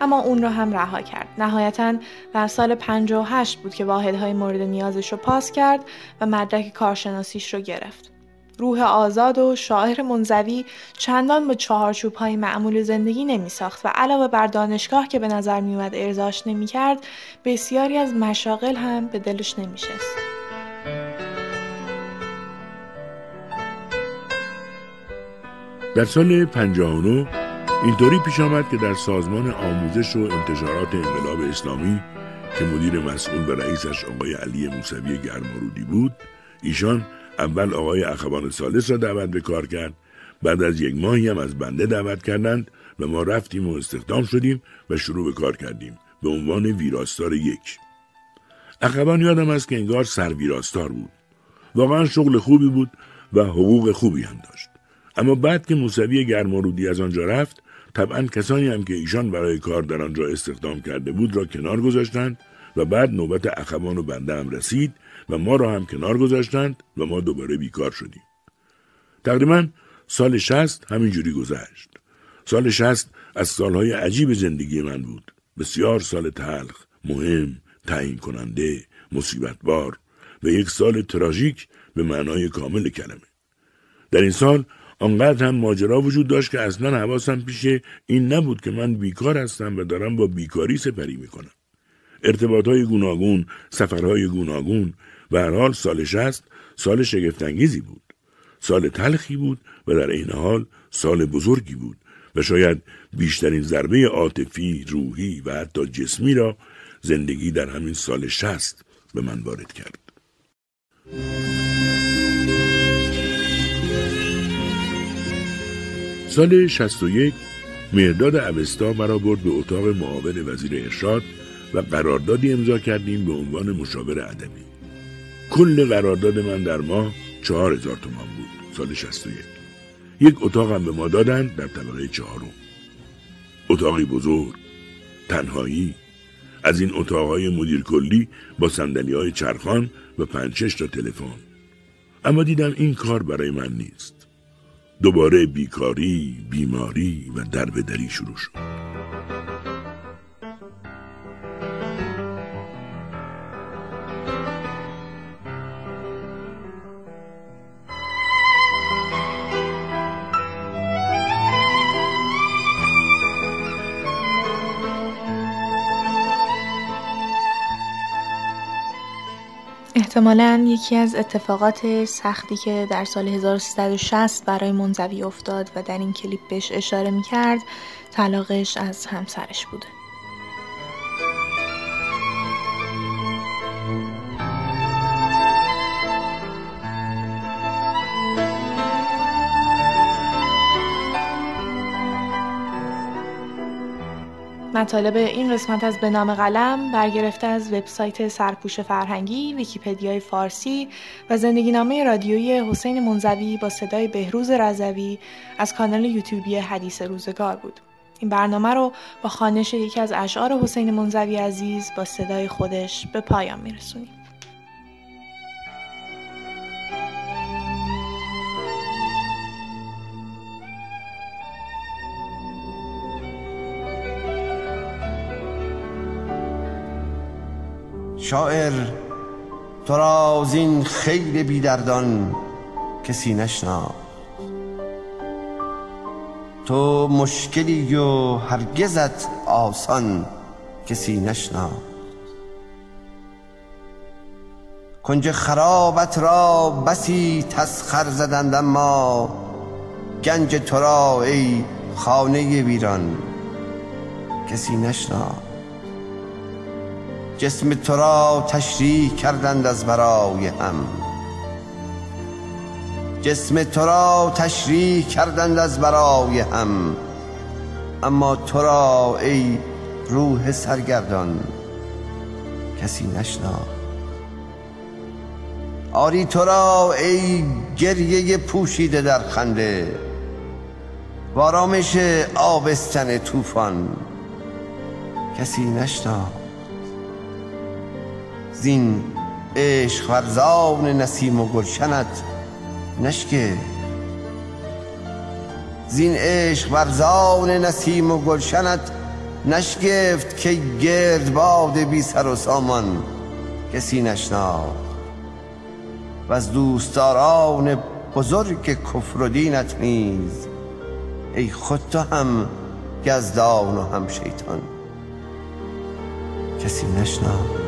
S25: اما اون رو هم رها کرد. نهایتا در سال 58 بود که واحدهای مورد نیازش رو پاس کرد و مدرک کارشناسیش رو گرفت. روح آزاد و شاعر منزوی چندان به چهارچوب های معمول زندگی نمی ساخت و علاوه بر دانشگاه که به نظر می اومد ارزاش نمی کرد بسیاری از مشاغل هم به دلش نمی شست.
S26: در سال 59 اینطوری پیش آمد که در سازمان آموزش و انتشارات انقلاب اسلامی که مدیر مسئول و رئیسش آقای علی موسوی گرمارودی بود ایشان اول آقای اخوان سالس را دعوت به کار کرد. بعد از یک ماهی هم از بنده دعوت کردند و ما رفتیم و استخدام شدیم و شروع به کار کردیم به عنوان ویراستار یک. اخوان یادم است که انگار سر ویراستار بود. واقعا شغل خوبی بود و حقوق خوبی هم داشت. اما بعد که موسوی گرمارودی از آنجا رفت طبعا کسانی هم که ایشان برای کار در آنجا استخدام کرده بود را کنار گذاشتند و بعد نوبت اخوان و بنده هم رسید و ما را هم کنار گذاشتند و ما دوباره بیکار شدیم. تقریبا سال شست همینجوری گذشت. سال شست از سالهای عجیب زندگی من بود. بسیار سال تلخ، مهم، تعیین کننده، مصیبت بار و یک سال تراژیک به معنای کامل کلمه. در این سال آنقدر هم ماجرا وجود داشت که اصلا حواسم پیش این نبود که من بیکار هستم و دارم با بیکاری سپری می‌کنم. ارتباط های گوناگون، سفرهای گوناگون و هر حال سال شست سال شگفتانگیزی بود. سال تلخی بود و در این حال سال بزرگی بود و شاید بیشترین ضربه عاطفی، روحی و حتی جسمی را زندگی در همین سال شست به من وارد کرد. سال 61 مرداد اوستا مرا برد به اتاق معاون وزیر ارشاد و قراردادی امضا کردیم به عنوان مشاور ادبی. کل قرارداد من در ماه چهار هزار تومان بود سال 61 یک. اتاقم به ما دادند در طبقه چهارم. اتاقی بزرگ تنهایی. از این اتاقهای مدیر کلی با سندلی های چرخان و پنچش تا تلفن. اما دیدم این کار برای من نیست. دوباره بیکاری، بیماری و دربدری شروع شد.
S25: احتمالا یکی از اتفاقات سختی که در سال 1360 برای منزوی افتاد و در این کلیپ بهش اشاره می کرد طلاقش از همسرش بوده. مطالب این قسمت از به نام قلم برگرفته از وبسایت سرپوش فرهنگی، ویکیپدیای فارسی و زندگی نامه رادیویی حسین منزوی با صدای بهروز رضوی از کانال یوتیوبی حدیث روزگار بود. این برنامه رو با خانش یکی از اشعار حسین منزوی عزیز با صدای خودش به پایان میرسونیم.
S27: شاعر تو را از این خیل بیدردان کسی نشناخت. تو مشکلی و هرگزت آسان کسی نشناخت. کنج خرابت را بسی تسخر زدند اما گنج تو را ای خانه ویران کسی نشناخت. جسم تو را تشریح کردند از برای هم. جسم تو را تشریح کردند از برای هم. اما تو را ای روح سرگردان کسی نشناخت آری تو را ای گریه پوشیده در خنده. و آرامش آبستن طوفان کسی نشناخت زین عشق ورزان نسیم و گلشنت نشکه. زین عشق ورزان نسیم و گلشنت نشگفت که گرد باد بی سر و سامان کسی نشناخت. و از دوستداران بزرگ کفر و دینت نیز ای خود تو هم گزدان و هم شیطان کسی نشناخت.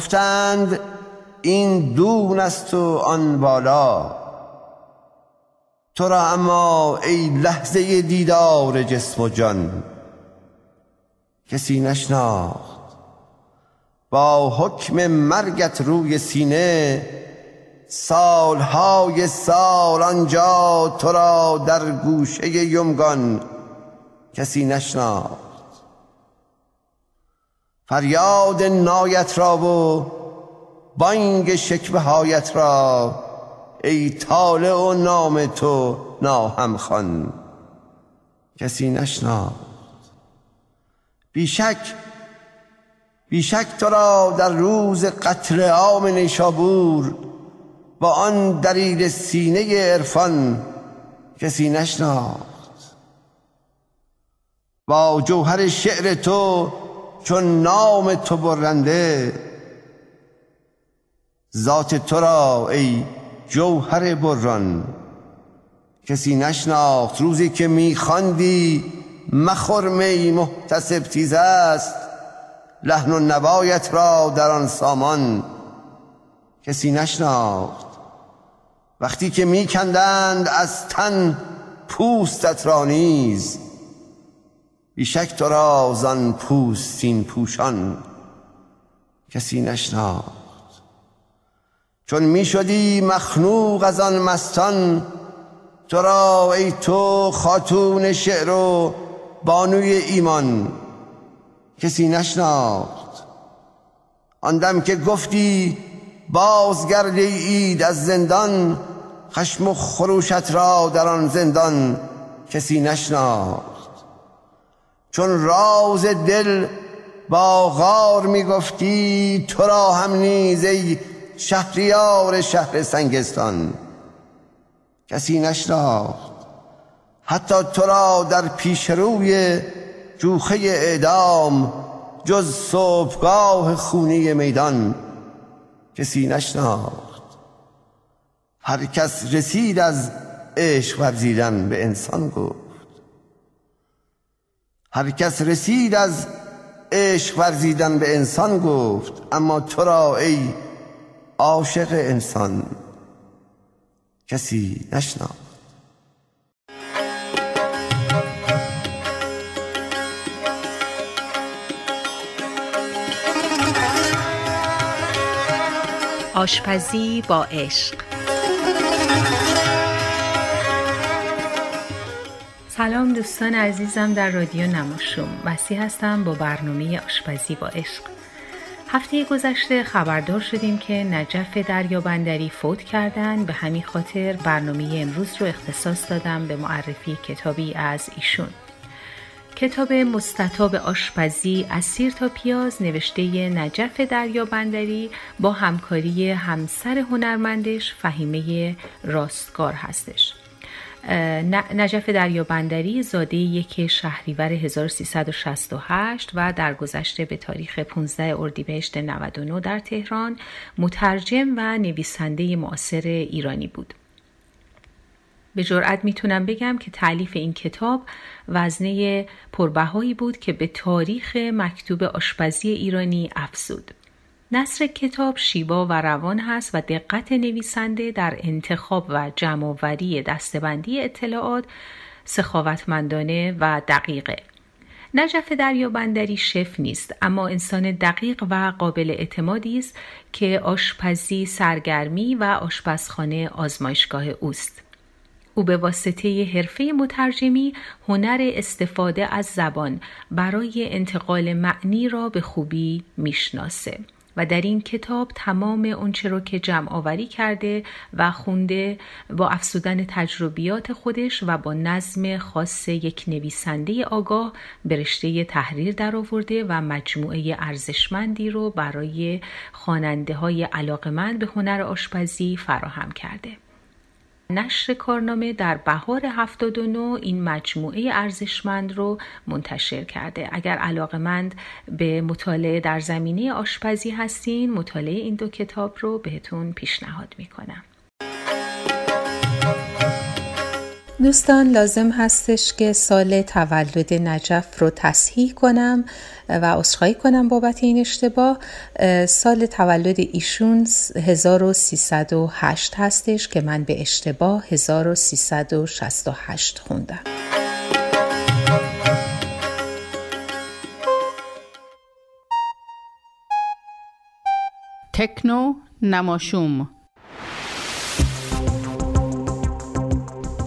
S27: گفتند این دون است و آن بالا. تو را اما ای لحظه دیدار جسم و جان. کسی نشناخت. با حکم مرگت روی سینه سالهای سال آنجا تو را در گوشه یمگان. کسی نشناخت. فریاد نایت را و بانگ شکوه هایت را ای طالع و نام تو ناهم خوان. کسی نشناخت بیشک بیشک تو را در روز قتل عام نیشابور با آن دلیل سینه عرفان کسی نشناخت با جوهر شعر تو چون نام تو برنده. ذات تو را ای جوهر بران. کسی نشناخت روزی که میخواندی مخور می محتسب تیز است. لحن و نوایت را در آن سامان. کسی نشناخت. وقتی که میکندند از تن پوستت را نیز. بیشک تو را زان پوستین پوشان کسی نشناخت. چون می شدی مخنوق از آن مستان تو را ای تو خاتون شعر و بانوی ایمان کسی نشناخت. آن دم که گفتی بازگرد اید از زندان خشم و خروشت را در آن زندان کسی نشناخت. چون راز دل با غار می‌گفتی تو را هم نیز ای شهریار شهر سنگستان کسی نشناخت. حتی تو را در پیش روی جوخه اعدام جز صبحگاه خونی میدان. کسی نشناخت. هر کس رسید از عشق ورزیدن به انسان گفت. هر کس رسید از عشق ورزیدن به انسان گفت اما تو را ای عاشق انسان کسی نشناخت.
S28: آشپزی با عشق.
S29: سلام دوستان عزیزم در رادیو نماشوم. وسی هستم با برنامه آشپزی با عشق. هفته گذشته خبردار شدیم که نجف دریابندری فوت کردن. به همین خاطر برنامه امروز رو اختصاص دادم به معرفی کتابی از ایشون. کتاب مستطاب آشپزی از سیر تا پیاز نوشته نجف دریابندری با همکاری همسر هنرمندش فهیمه راستگار هستش. نجف دریابندری زاده یک شهریور 1368 و در گذشته به تاریخ 15 اردیبهشت 99 در تهران مترجم و نویسنده معاصر ایرانی بود. به جرأت می‌تونم بگم که تعلیف این کتاب وزنه پربهایی بود که به تاریخ مکتوب آشپزی ایرانی افزود. نصر کتاب شیوا و روان هست و دقت نویسنده در انتخاب و جمعوری دستبندی اطلاعات سخاوتمندانه و دقیقه. نجف دریابندری شف نیست اما انسان دقیق و قابل اعتمادی است که آشپزی سرگرمی و آشپزخانه آزمایشگاه اوست. او به واسطه حرفه مترجمی هنر استفاده از زبان برای انتقال معنی را به خوبی می‌شناسه. و در این کتاب تمام اونچه رو که جمع آوری کرده و خونده با افزودن تجربیات خودش و با نظم خاص یک نویسنده آگاه به رشته تحریر درآورده و مجموعه ارزشمندی رو برای خواننده های علاقمند به هنر آشپزی فراهم کرده. نشر کارنامه در بهار 79 این مجموعه ارزشمند رو منتشر کرده. اگر علاقمند به مطالعه در زمینه آشپزی هستین مطالعه این دو کتاب رو بهتون پیشنهاد می‌کنم. دوستان لازم هستش که سال تولد نجف رو تصحیح کنم و عذرخواهی کنم بابت این اشتباه. سال تولد ایشون 1308 هستش که من به اشتباه 1368 خوندم.
S5: تکنو نماشوم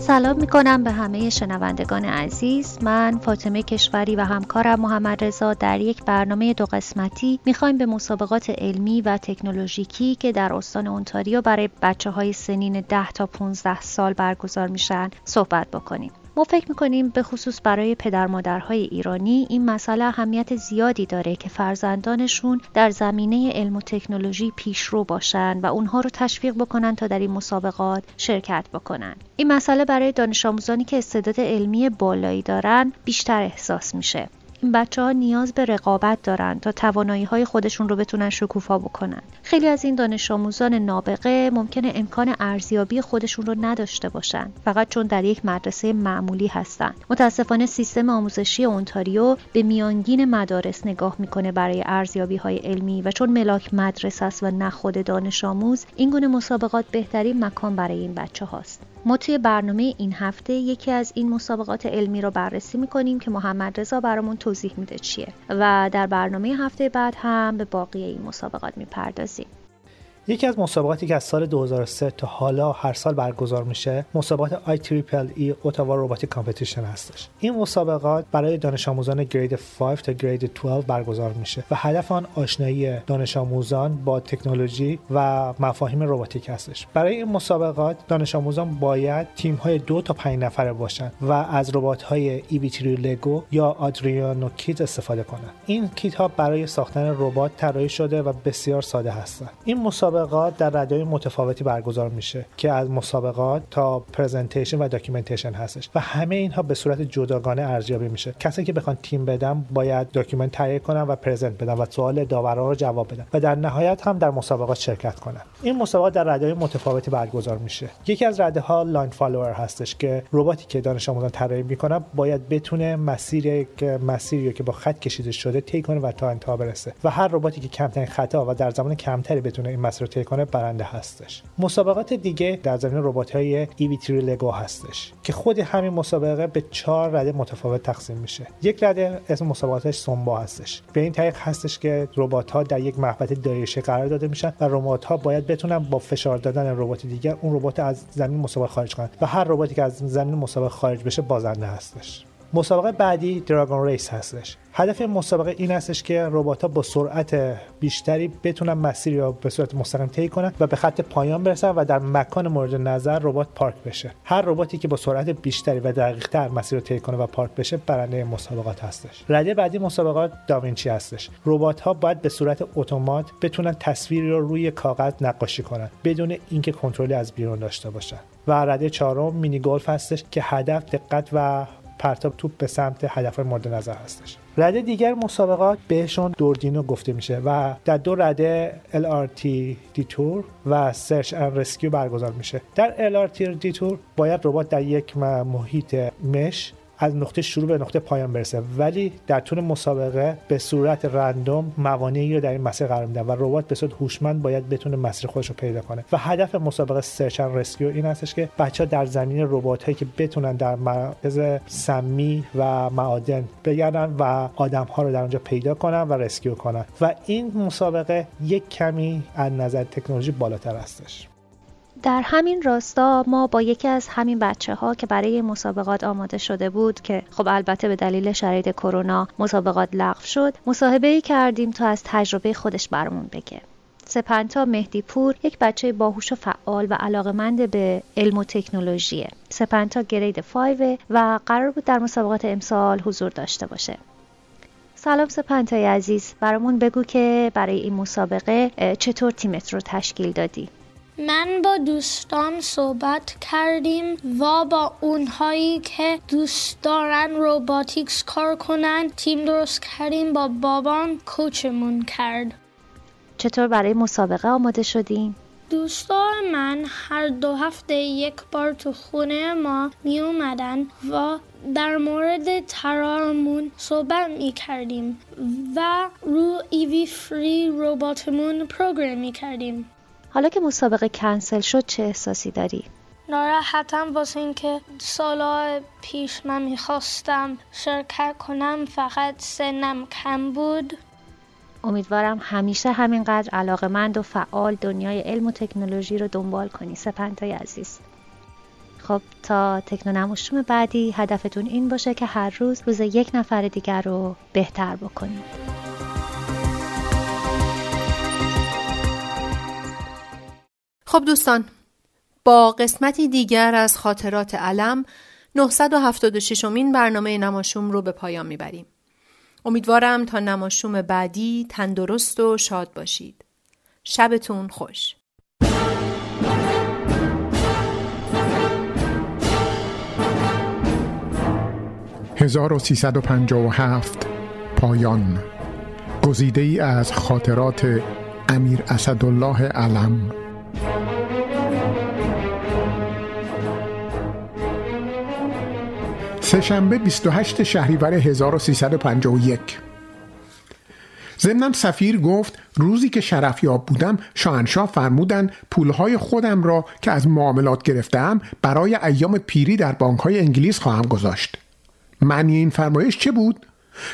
S19: سلام می کنم به همه شنوندگان عزیز. من فاطمه کشوری و همکارم محمد رضا در یک برنامه دو قسمتی می‌خوایم به مسابقات علمی و تکنولوژیکی که در استان اونتاریو برای بچه های سنین 10 تا 15 سال برگزار میشن صحبت بکنیم. ما فکر می‌کنیم به خصوص برای پدر مادرهای ایرانی این مسئله اهمیت زیادی داره که فرزندانشون در زمینه علم و تکنولوژی پیشرو باشن و اونها رو تشویق بکنن تا در این مسابقات شرکت بکنن. این مسئله برای دانش آموزانی که استعداد علمی بالایی دارن بیشتر احساس میشه. این بچه ها نیاز به رقابت دارن تا توانایی های خودشون رو بتونن شکوفا بکنن. خیلی از این دانش آموزان نابغه ممکنه امکان ارزیابی خودشون رو نداشته باشن فقط چون در یک مدرسه معمولی هستن. متاسفانه سیستم آموزشی اونتاریو به میانگین مدارس نگاه می‌کنه برای ارزیابی های علمی و چون ملاک مدرسه است و نه خود دانش آموز این گونه مسابقات بهترین مکان برای این بچه هاست ما توی برنامه این هفته یکی از این مسابقات علمی رو بررسی می‌کنیم که محمد رضا برامون توضیح میده چیه. و در برنامه هفته بعد هم به باقی این مسابقات می‌پردازیم.
S30: یکی از مسابقاتی که از سال 2003 تا حالا هر سال برگزار میشه مسابقات ای Ottawa Robotic Competition هستش. این مسابقات برای دانش آموزان grade 5 تا grade 12 برگزار میشه و هدف آن آشنایی دانش آموزان با تکنولوژی و مفاهیم روباتیک هستش. برای این مسابقات دانش آموزان باید تیم های دو تا 5 نفره باشن و از ربات های ای Lego یا Arduino kit استفاده کنند این کیت ها برای ساختن ربات طراحی شده و بسیار ساده هستند این مسابقات مسابقات در ردای متفاوتی برگزار میشه که از مسابقات تا presentation و documentation هستش و همه اینها به صورت جداگانه ارزیابی میشه. کسی که بخوان تیم بدن باید document تهیه کنن و present بدن و سوال داوران رو جواب بدن و در نهایت هم در مسابقات شرکت کنن. این مسابقات در ردای متفاوتی برگزار میشه. یکی از رده ها line follower هستش که رباتی که دانش آموزان طراحی می‌کنه باید بتونه مسیر مسیری که با خط کشیده شده طی کنه و تا انتها برسه و هر رباتی که کمترین خطا و در زمان کمتری بتونه این مسیر رو طی کنه برنده هستش. مسابقات دیگه در زمین ربات های EV3 Lego هستش که خود همین مسابقه به چهار رده متفاوت تقسیم میشه. یک رده اسم مسابقاتش Sumobot هستش. به این طریق هستش که ربات ها در یک محوطه دایره‌ای قرار داده میشن و ربات ها باید بتونن با فشار دادن ربات دیگر اون ربات از زمین مسابقه خارج کنن و هر رباتی که از زمین مسابقه خارج بشه بازنده هستش. مسابقه بعدی دراگون ریس هستش. هدف این مسابقه این هستش که ربات ها با سرعت بیشتری بتونن مسیری رو به صورت مستقیم طی کنن و به خط پایان برسن و در مکان مورد نظر ربات پارک بشه. هر رباتی که با سرعت بیشتری و دقیقتر مسیر رو طی کنه و پارک بشه برنده مسابقات هستش. رده بعدی مسابقات داوینچی هستش. ربات ها باید به صورت اتومات بتونن تصویری رو روی کاغذ نقاشی کنن بدون اینکه کنترلی از بیرون داشته باشن. و رده چهارم mini golf هستش که هدف دقت و پرتاب توپ به سمت هدف مورد نظر هستش. رده دیگر مسابقات بهشون Arduino گفته میشه و در دو رده LRT Detour و Search and Rescue برگزار میشه. در LRT Detour باید ربات در یک محیط maze از نقطه شروع به نقطه پایان برسه. ولی در طول مسابقه به صورت random موانعی رو در این مسیر قرار میدن و ربات به صورت هوشمند باید بتونه مسیر خودش رو پیدا کنه. و هدف مسابقه Search and Rescue این هستش که بچه در زمین ربات هایی که بتونن در مراکز سمی و معادن بگردن و آدم ها رو در اونجا پیدا کنن و رسکیو کنن. و این مسابقه یک کمی از نظر تکنولوژی بالاتر هستش.
S19: در همین راستا ما با یکی از همین بچه ها که برای مسابقات آماده شده بود که خب البته به دلیل شرایط کرونا مسابقات لغو شد مصاحبه ای کردیم تا از تجربه خودش برامون بگه. سپنتا مهدی پور یک بچه باهوش و فعال و علاقمند به علم و تکنولوژیه. سپنتا گرید 5 و قرار بود در مسابقات امسال حضور داشته باشه. سلام سپنتای عزیز برامون بگو که برای این مسابقه چطور تیمت رو تشکیل دادی؟
S2: من با دوستان صحبت کردیم. و با اونهایی که دوست دارن روباتیکس کار کنن. تیم درست کردیم. با بابام کوچمون کرد.
S19: چطور برای مسابقه آماده شدیم؟
S2: دوستان من هر دو هفته یک بار تو خونه ما می اومدن و در مورد ترارمون صحبت می کردیم و رو ایوی فری روباتمون پروگرام می کردیم.
S19: حالا که مسابقه کنسل شد چه احساسی داری؟
S2: ناراحتم واسه اینکه سالا پیش من می‌خواستم شرکت کنم فقط سنم کم بود.
S19: امیدوارم همیشه همینقدر علاقمند و فعال دنیای علم و تکنولوژی رو دنبال کنی سپنتای عزیز. خب تا تکنونموشوم بعدی هدفتون این باشه که هر روز روز یک نفر دیگر رو بهتر بکنید.
S3: خب دوستان با قسمتی دیگر از خاطرات علم 976 مین برنامه نماشوم رو به پایان می‌بریم. امیدوارم تا نماشوم بعدی تندرست و شاد باشید. شبتون خوش.
S14: «1357 پایان گزیده ای از خاطرات امیر اسدالله علم سهشنبه 28 شهریور 1351 ضمنا سفیر گفت روزی که شرفیاب بودم شاهنشاه فرمودن پولهای خودم را که از معاملات گرفتم برای ایام پیری در بانکهای انگلیس خواهم گذاشت معنی این فرمایش چه بود؟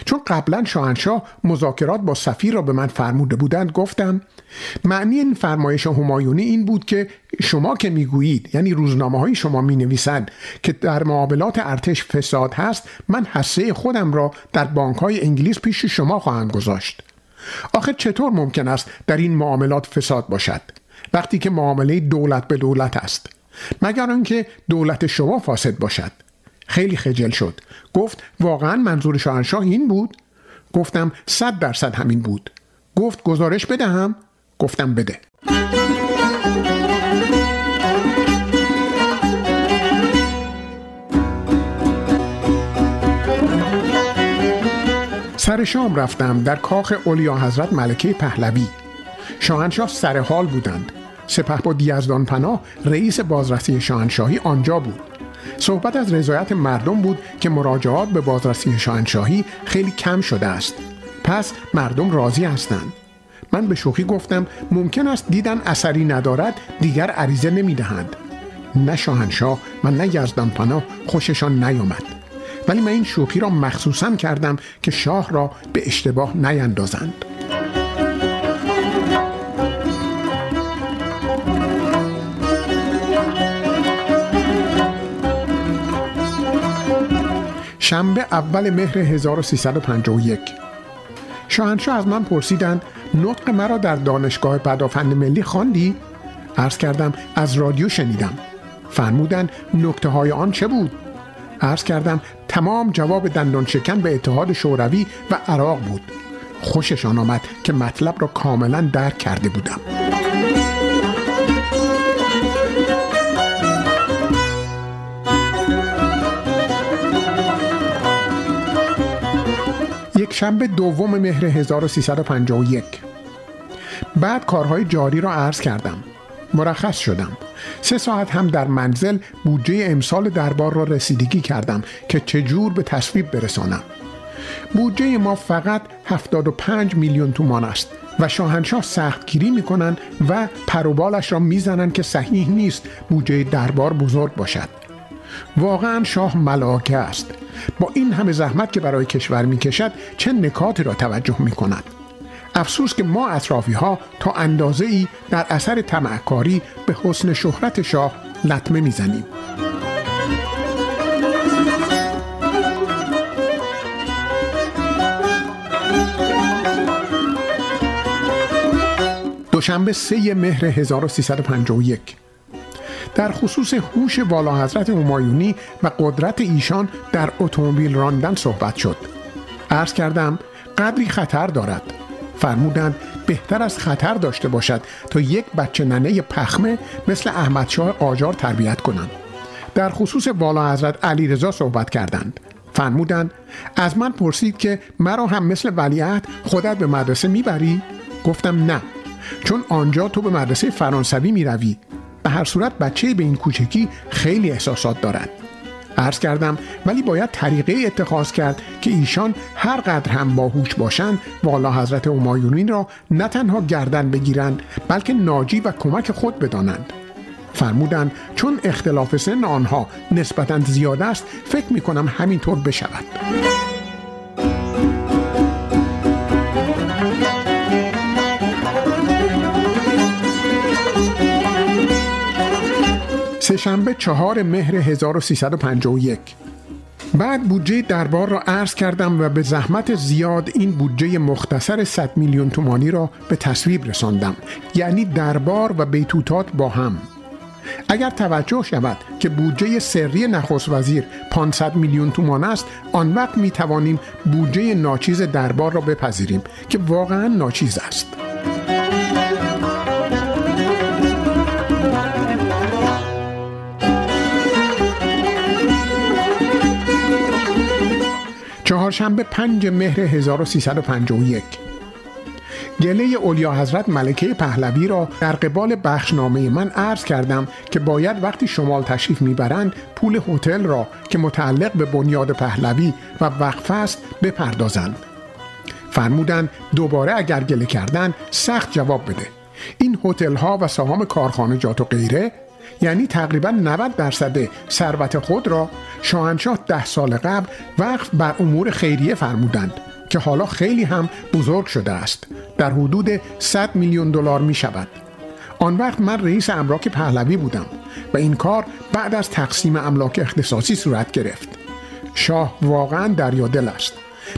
S14: چون قبلا شاهنشاه مذاکرات با سفیر را به من فرموده بودند گفتم معنی این فرمایش همایونی این بود که شما که می‌گویید یعنی روزنامه های شما می نویسند که در معاملات ارتش فساد هست من حسه خودم را در بانک های انگلیس پیش شما خواهم گذاشت. آخه چطور ممکن است در این معاملات فساد باشد؟ وقتی که معامله دولت به دولت است. مگر آنکه دولت شما فاسد باشد. خیلی خجل شد. گفت واقعا منظور شاهنشاه این بود؟ گفتم صد درصد همین بود. گفت گزارش بدهم؟ گفتم بده. سر شام رفتم در کاخ اولیا حضرت ملکه پهلوی. شاهنشاه سر حال بودند. سپه با دیزدان پناه رئیس بازرسی شاهنشاهی آنجا بود. صحبت از رضایت مردم بود که مراجعات به بازرسی شاهنشاهی خیلی کم شده است. پس مردم راضی هستند. من به شوخی گفتم ممکن است دیدن اثری ندارد دیگر عریضه نمی‌دهند نه شاهنشاه و نه یزدان پناه خوششان نیامد. ولی من این شوخی را مخصوصا کردم که شاه را به اشتباه نیندازند. شنبه اول مهر 1351 شاهنشاه از من پرسیدند نطق مرا در دانشگاه پدافند ملی خواندی؟ عرض کردم از رادیو شنیدم فرمودند نکته های آن چه بود؟ عرض کردم تمام جواب دندان شکن به اتحاد شوروی و عراق بود خوششان آمد که مطلب را کاملا درک کرده بودم یک شنبه دوم مهر 1351 بعد کارهای جاری را عرض کردم. مرخص شدم. سه ساعت هم در منزل بودجه امسال دربار را رسیدگی کردم که چجور به تصویب برسانم. بودجه ما فقط 75 میلیون تومان است و شاهنشاه سختگیری می‌کنند و پروبالش را می‌زنند که صحیح نیست بودجه دربار بزرگ باشد. واقعا شاه ملاکه است. با این همه زحمت که برای کشور می‌کشد چه نکاتی را توجه می‌کند؟ افسوس که ما اطرافی ها تا اندازه ای در اثر تمعکاری به حسن شهرت شاه لطمه می‌زنیم. دوشنبه سه مهر 1351 در خصوص هوش والا حضرت همایونی و قدرت ایشان در اتومبیل راندن صحبت شد. عرض کردم قدری خطر دارد. فرمودند بهتر از خطر داشته باشد تا یک بچه ننه پخمه مثل احمدشاه قاجار تربیت کنند. در خصوص والا حضرت علیرضا صحبت کردند. فرمودند از من پرسید که مرا هم مثل ولیعهد خودت به مدرسه می‌بری؟ گفتم نه. چون آنجا تو به مدرسه فرانسوی می‌روی. به هر صورت بچه به این کوچکی خیلی احساسات دارد عرض کردم ولی باید طریقه اتخاذ کرد که ایشان هر قدر هم باهوش باشند والا حضرت همایونین را نه تنها گردن بگیرند بلکه ناجی و کمک خود بدانند. فرمودند چون اختلاف سن آنها نسبتا زیاد است فکر می کنم همینطور بشود. سهشنبه چهار مهر 1351 بعد بودجه دربار را عرض کردم و به زحمت زیاد این بودجه مختصر 100 میلیون تومانی را به تصویب رساندم یعنی دربار و بیتوتات با هم. اگر توجه شود که بودجه سری نخست وزیر 500 میلیون تومان است آن وقت می توانیم بودجه ناچیز دربار را بپذیریم که واقعا ناچیز است. چهارشنبه پنج مهر 1351 گله اولیا حضرت ملکه پهلوی را در قبال بخشنامه من عرض کردم که باید وقتی شمال تشریف می‌برند پول هتل را که متعلق به بنیاد پهلوی و وقف است بپردازند. فرمودند دوباره اگر گله کردن سخت جواب بده. این هتل ها و سهام کارخانجات و غیره یعنی تقریبا 90 درصد ثروت خود را شاهنشاه ده سال قبل وقف بر امور خیریه فرمودند که حالا خیلی هم بزرگ شده است. در حدود 100 میلیون دلار می شود. آن وقت من رئیس املاک پهلوی بودم و این کار بعد از تقسیم املاک اختصاصی صورت گرفت. شاه واقعا دریادل است.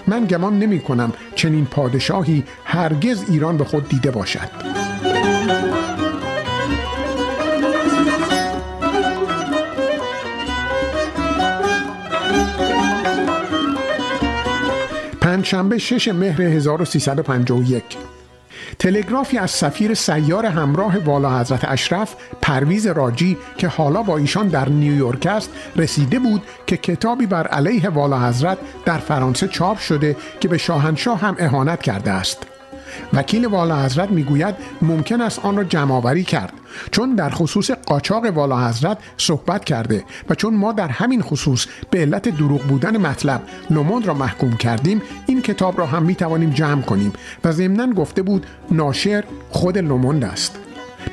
S14: من گمان نمی کنم چنین پادشاهی هرگز ایران به خود دیده باشد. پنجشنبه شش مهر 1351 تلگرافی از سفیر سیار همراه والا حضرت اشرف پرویز راجی که حالا با ایشان در نیویورک است رسیده بود که کتابی بر علیه والا حضرت در فرانسه چاپ شده که به شاهنشاه هم اهانت کرده است. وکیل والا حضرت می‌گوید ممکن است آن را جمعآوری کرد. چون در خصوص قاچاق والا حضرت صحبت کرده و چون ما در همین خصوص به علت دروغ بودن مطلب لوموند را محکوم کردیم این کتاب را هم می توانیم جمع کنیم و ضمنا گفته بود ناشر خود لوموند است.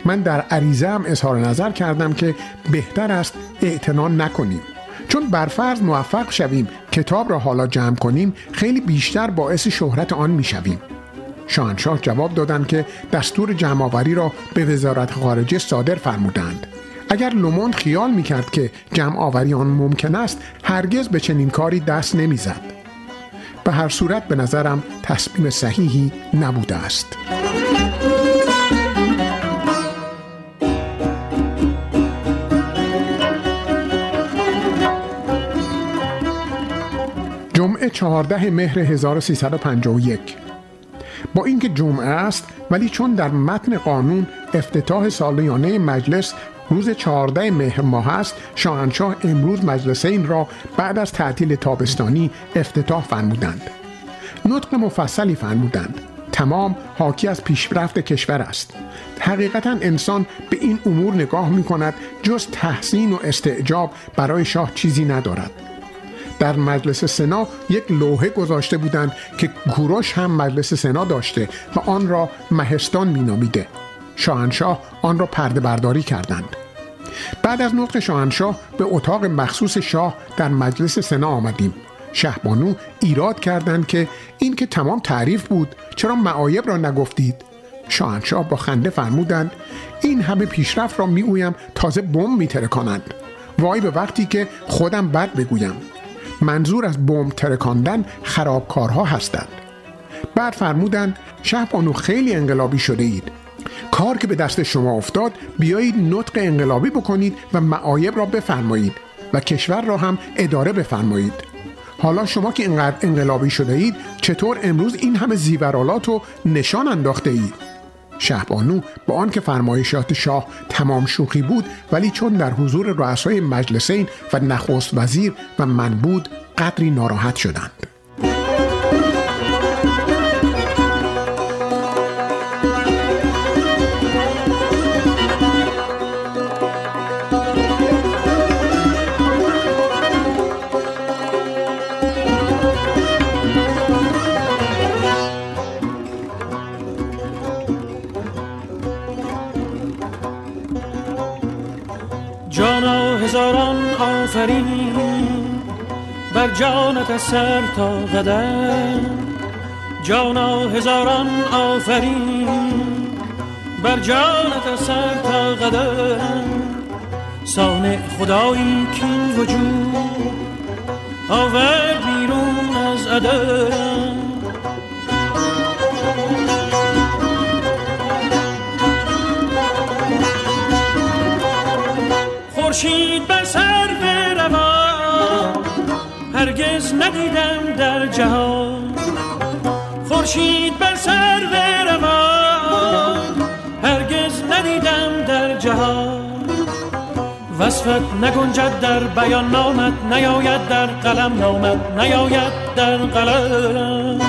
S14: من در عریضه هم اظهار نظر کردم که بهتر است اعتنا نکنیم. چون برفرض موفق شویم کتاب را حالا جمع کنیم خیلی بیشتر باعث شهرت آن می شویم. شاهنشاه جواب دادند که دستور جمعآوری را به وزارت خارجه صادر فرمودند. اگر لوموند خیال می‌کرد که جمع آوری آن ممکن است هرگز به چنین کاری دست نمی‌زد. به هر صورت به نظرم تصمیم صحیحی نبوده است. جمعه 14 مهر 1351 با اینکه جمعه است ولی چون در متن قانون افتتاح سالیانه مجلس روز 14 مهر ماه است شاهنشاه امروز مجلسین را بعد از تعطیل تابستانی افتتاح فرمودند. نطق مفصلی فرمودند. تمام حاکی از پیشرفت کشور است. حقیقتا انسان به این امور نگاه می کند جز تحسین و استعجاب برای شاه چیزی ندارد. در مجلس سنا یک لوحه گذاشته بودند که کوروش هم مجلس سنا داشته و آن را مهستان مینامیده. شاهنشاه آن را پرده برداری کردند. بعد از نطق شاهنشاه به اتاق مخصوص شاه در مجلس سنا آمدیم. شهبانو ایراد کردند که این که تمام تعریف بود چرا معایب را نگفتید؟ شاهنشاه با خنده فرمودند این همه پیشرفت را می‌گویم تازه بم میترکانند. وای به وقتی که خودم بد بگویم. منظور از بمب ترکاندن خرابکارها هستند. بعد فرمودند شهبانو خیلی انقلابی شده اید. کار که به دست شما افتاد بیایید نطق انقلابی بکنید و معایب را بفرمایید و کشور را هم اداره بفرمایید. حالا شما که اینقدر انقلابی شده اید چطور امروز این همه زیورالات و نشان انداخته اید؟ شهبانو با آنکه فرمایشات شاه تمام شوخی بود ولی چون در حضور رؤسای مجلسین و نخست وزیر و من بود قدری ناراحت شدند.
S8: آفرین بر جانت سر تا قدم. جانا هزاران آفرین بر جانت سر تا قدم. سانع خدایی کین وجود آورد بیرون از عدم. خورشید بر هرگز ندیدم در جهان خورشید بر سر روان هرگز ندیدم در جهان وصفت نگنجد در بیان نامت نیاید در قلم نامت نیاید در قلم.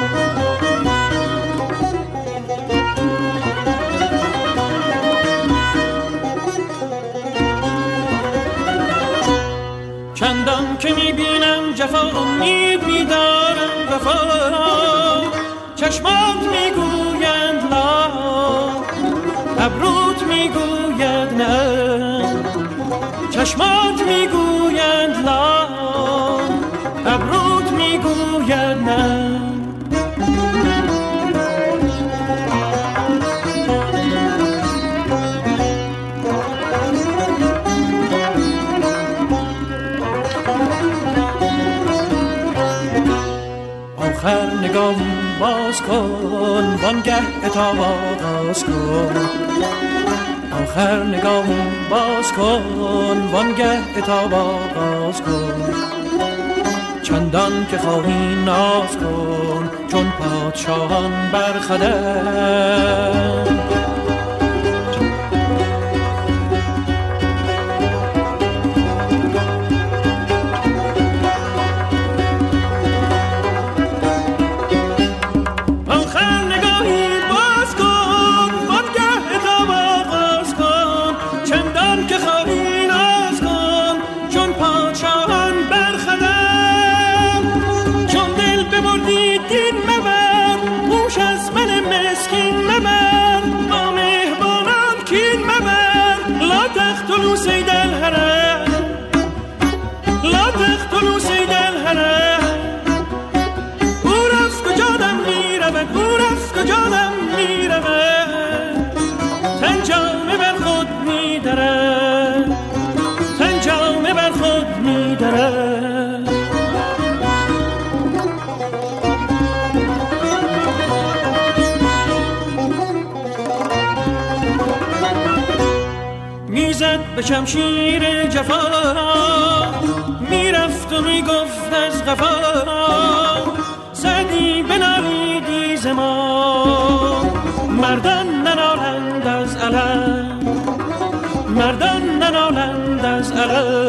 S8: که می‌بینم جفا امید میدارم وفا را چشمات می‌گویند لا. ابروت می‌گوید نه. چشمات می‌گویند لا. ابروت می‌گوید نه. باز کن وانگه اتاب آغاز کن. آخر نگاه باز کن وانگه اتاب آغاز کن. چندان که خواهی ناز کن چون پادشاهان برخدن به شمشیر جفا. می‌رفت و می‌گفت از غفا. سعدی بنالیدی زما مردان ننالند از علم. مردان ننالند از علم.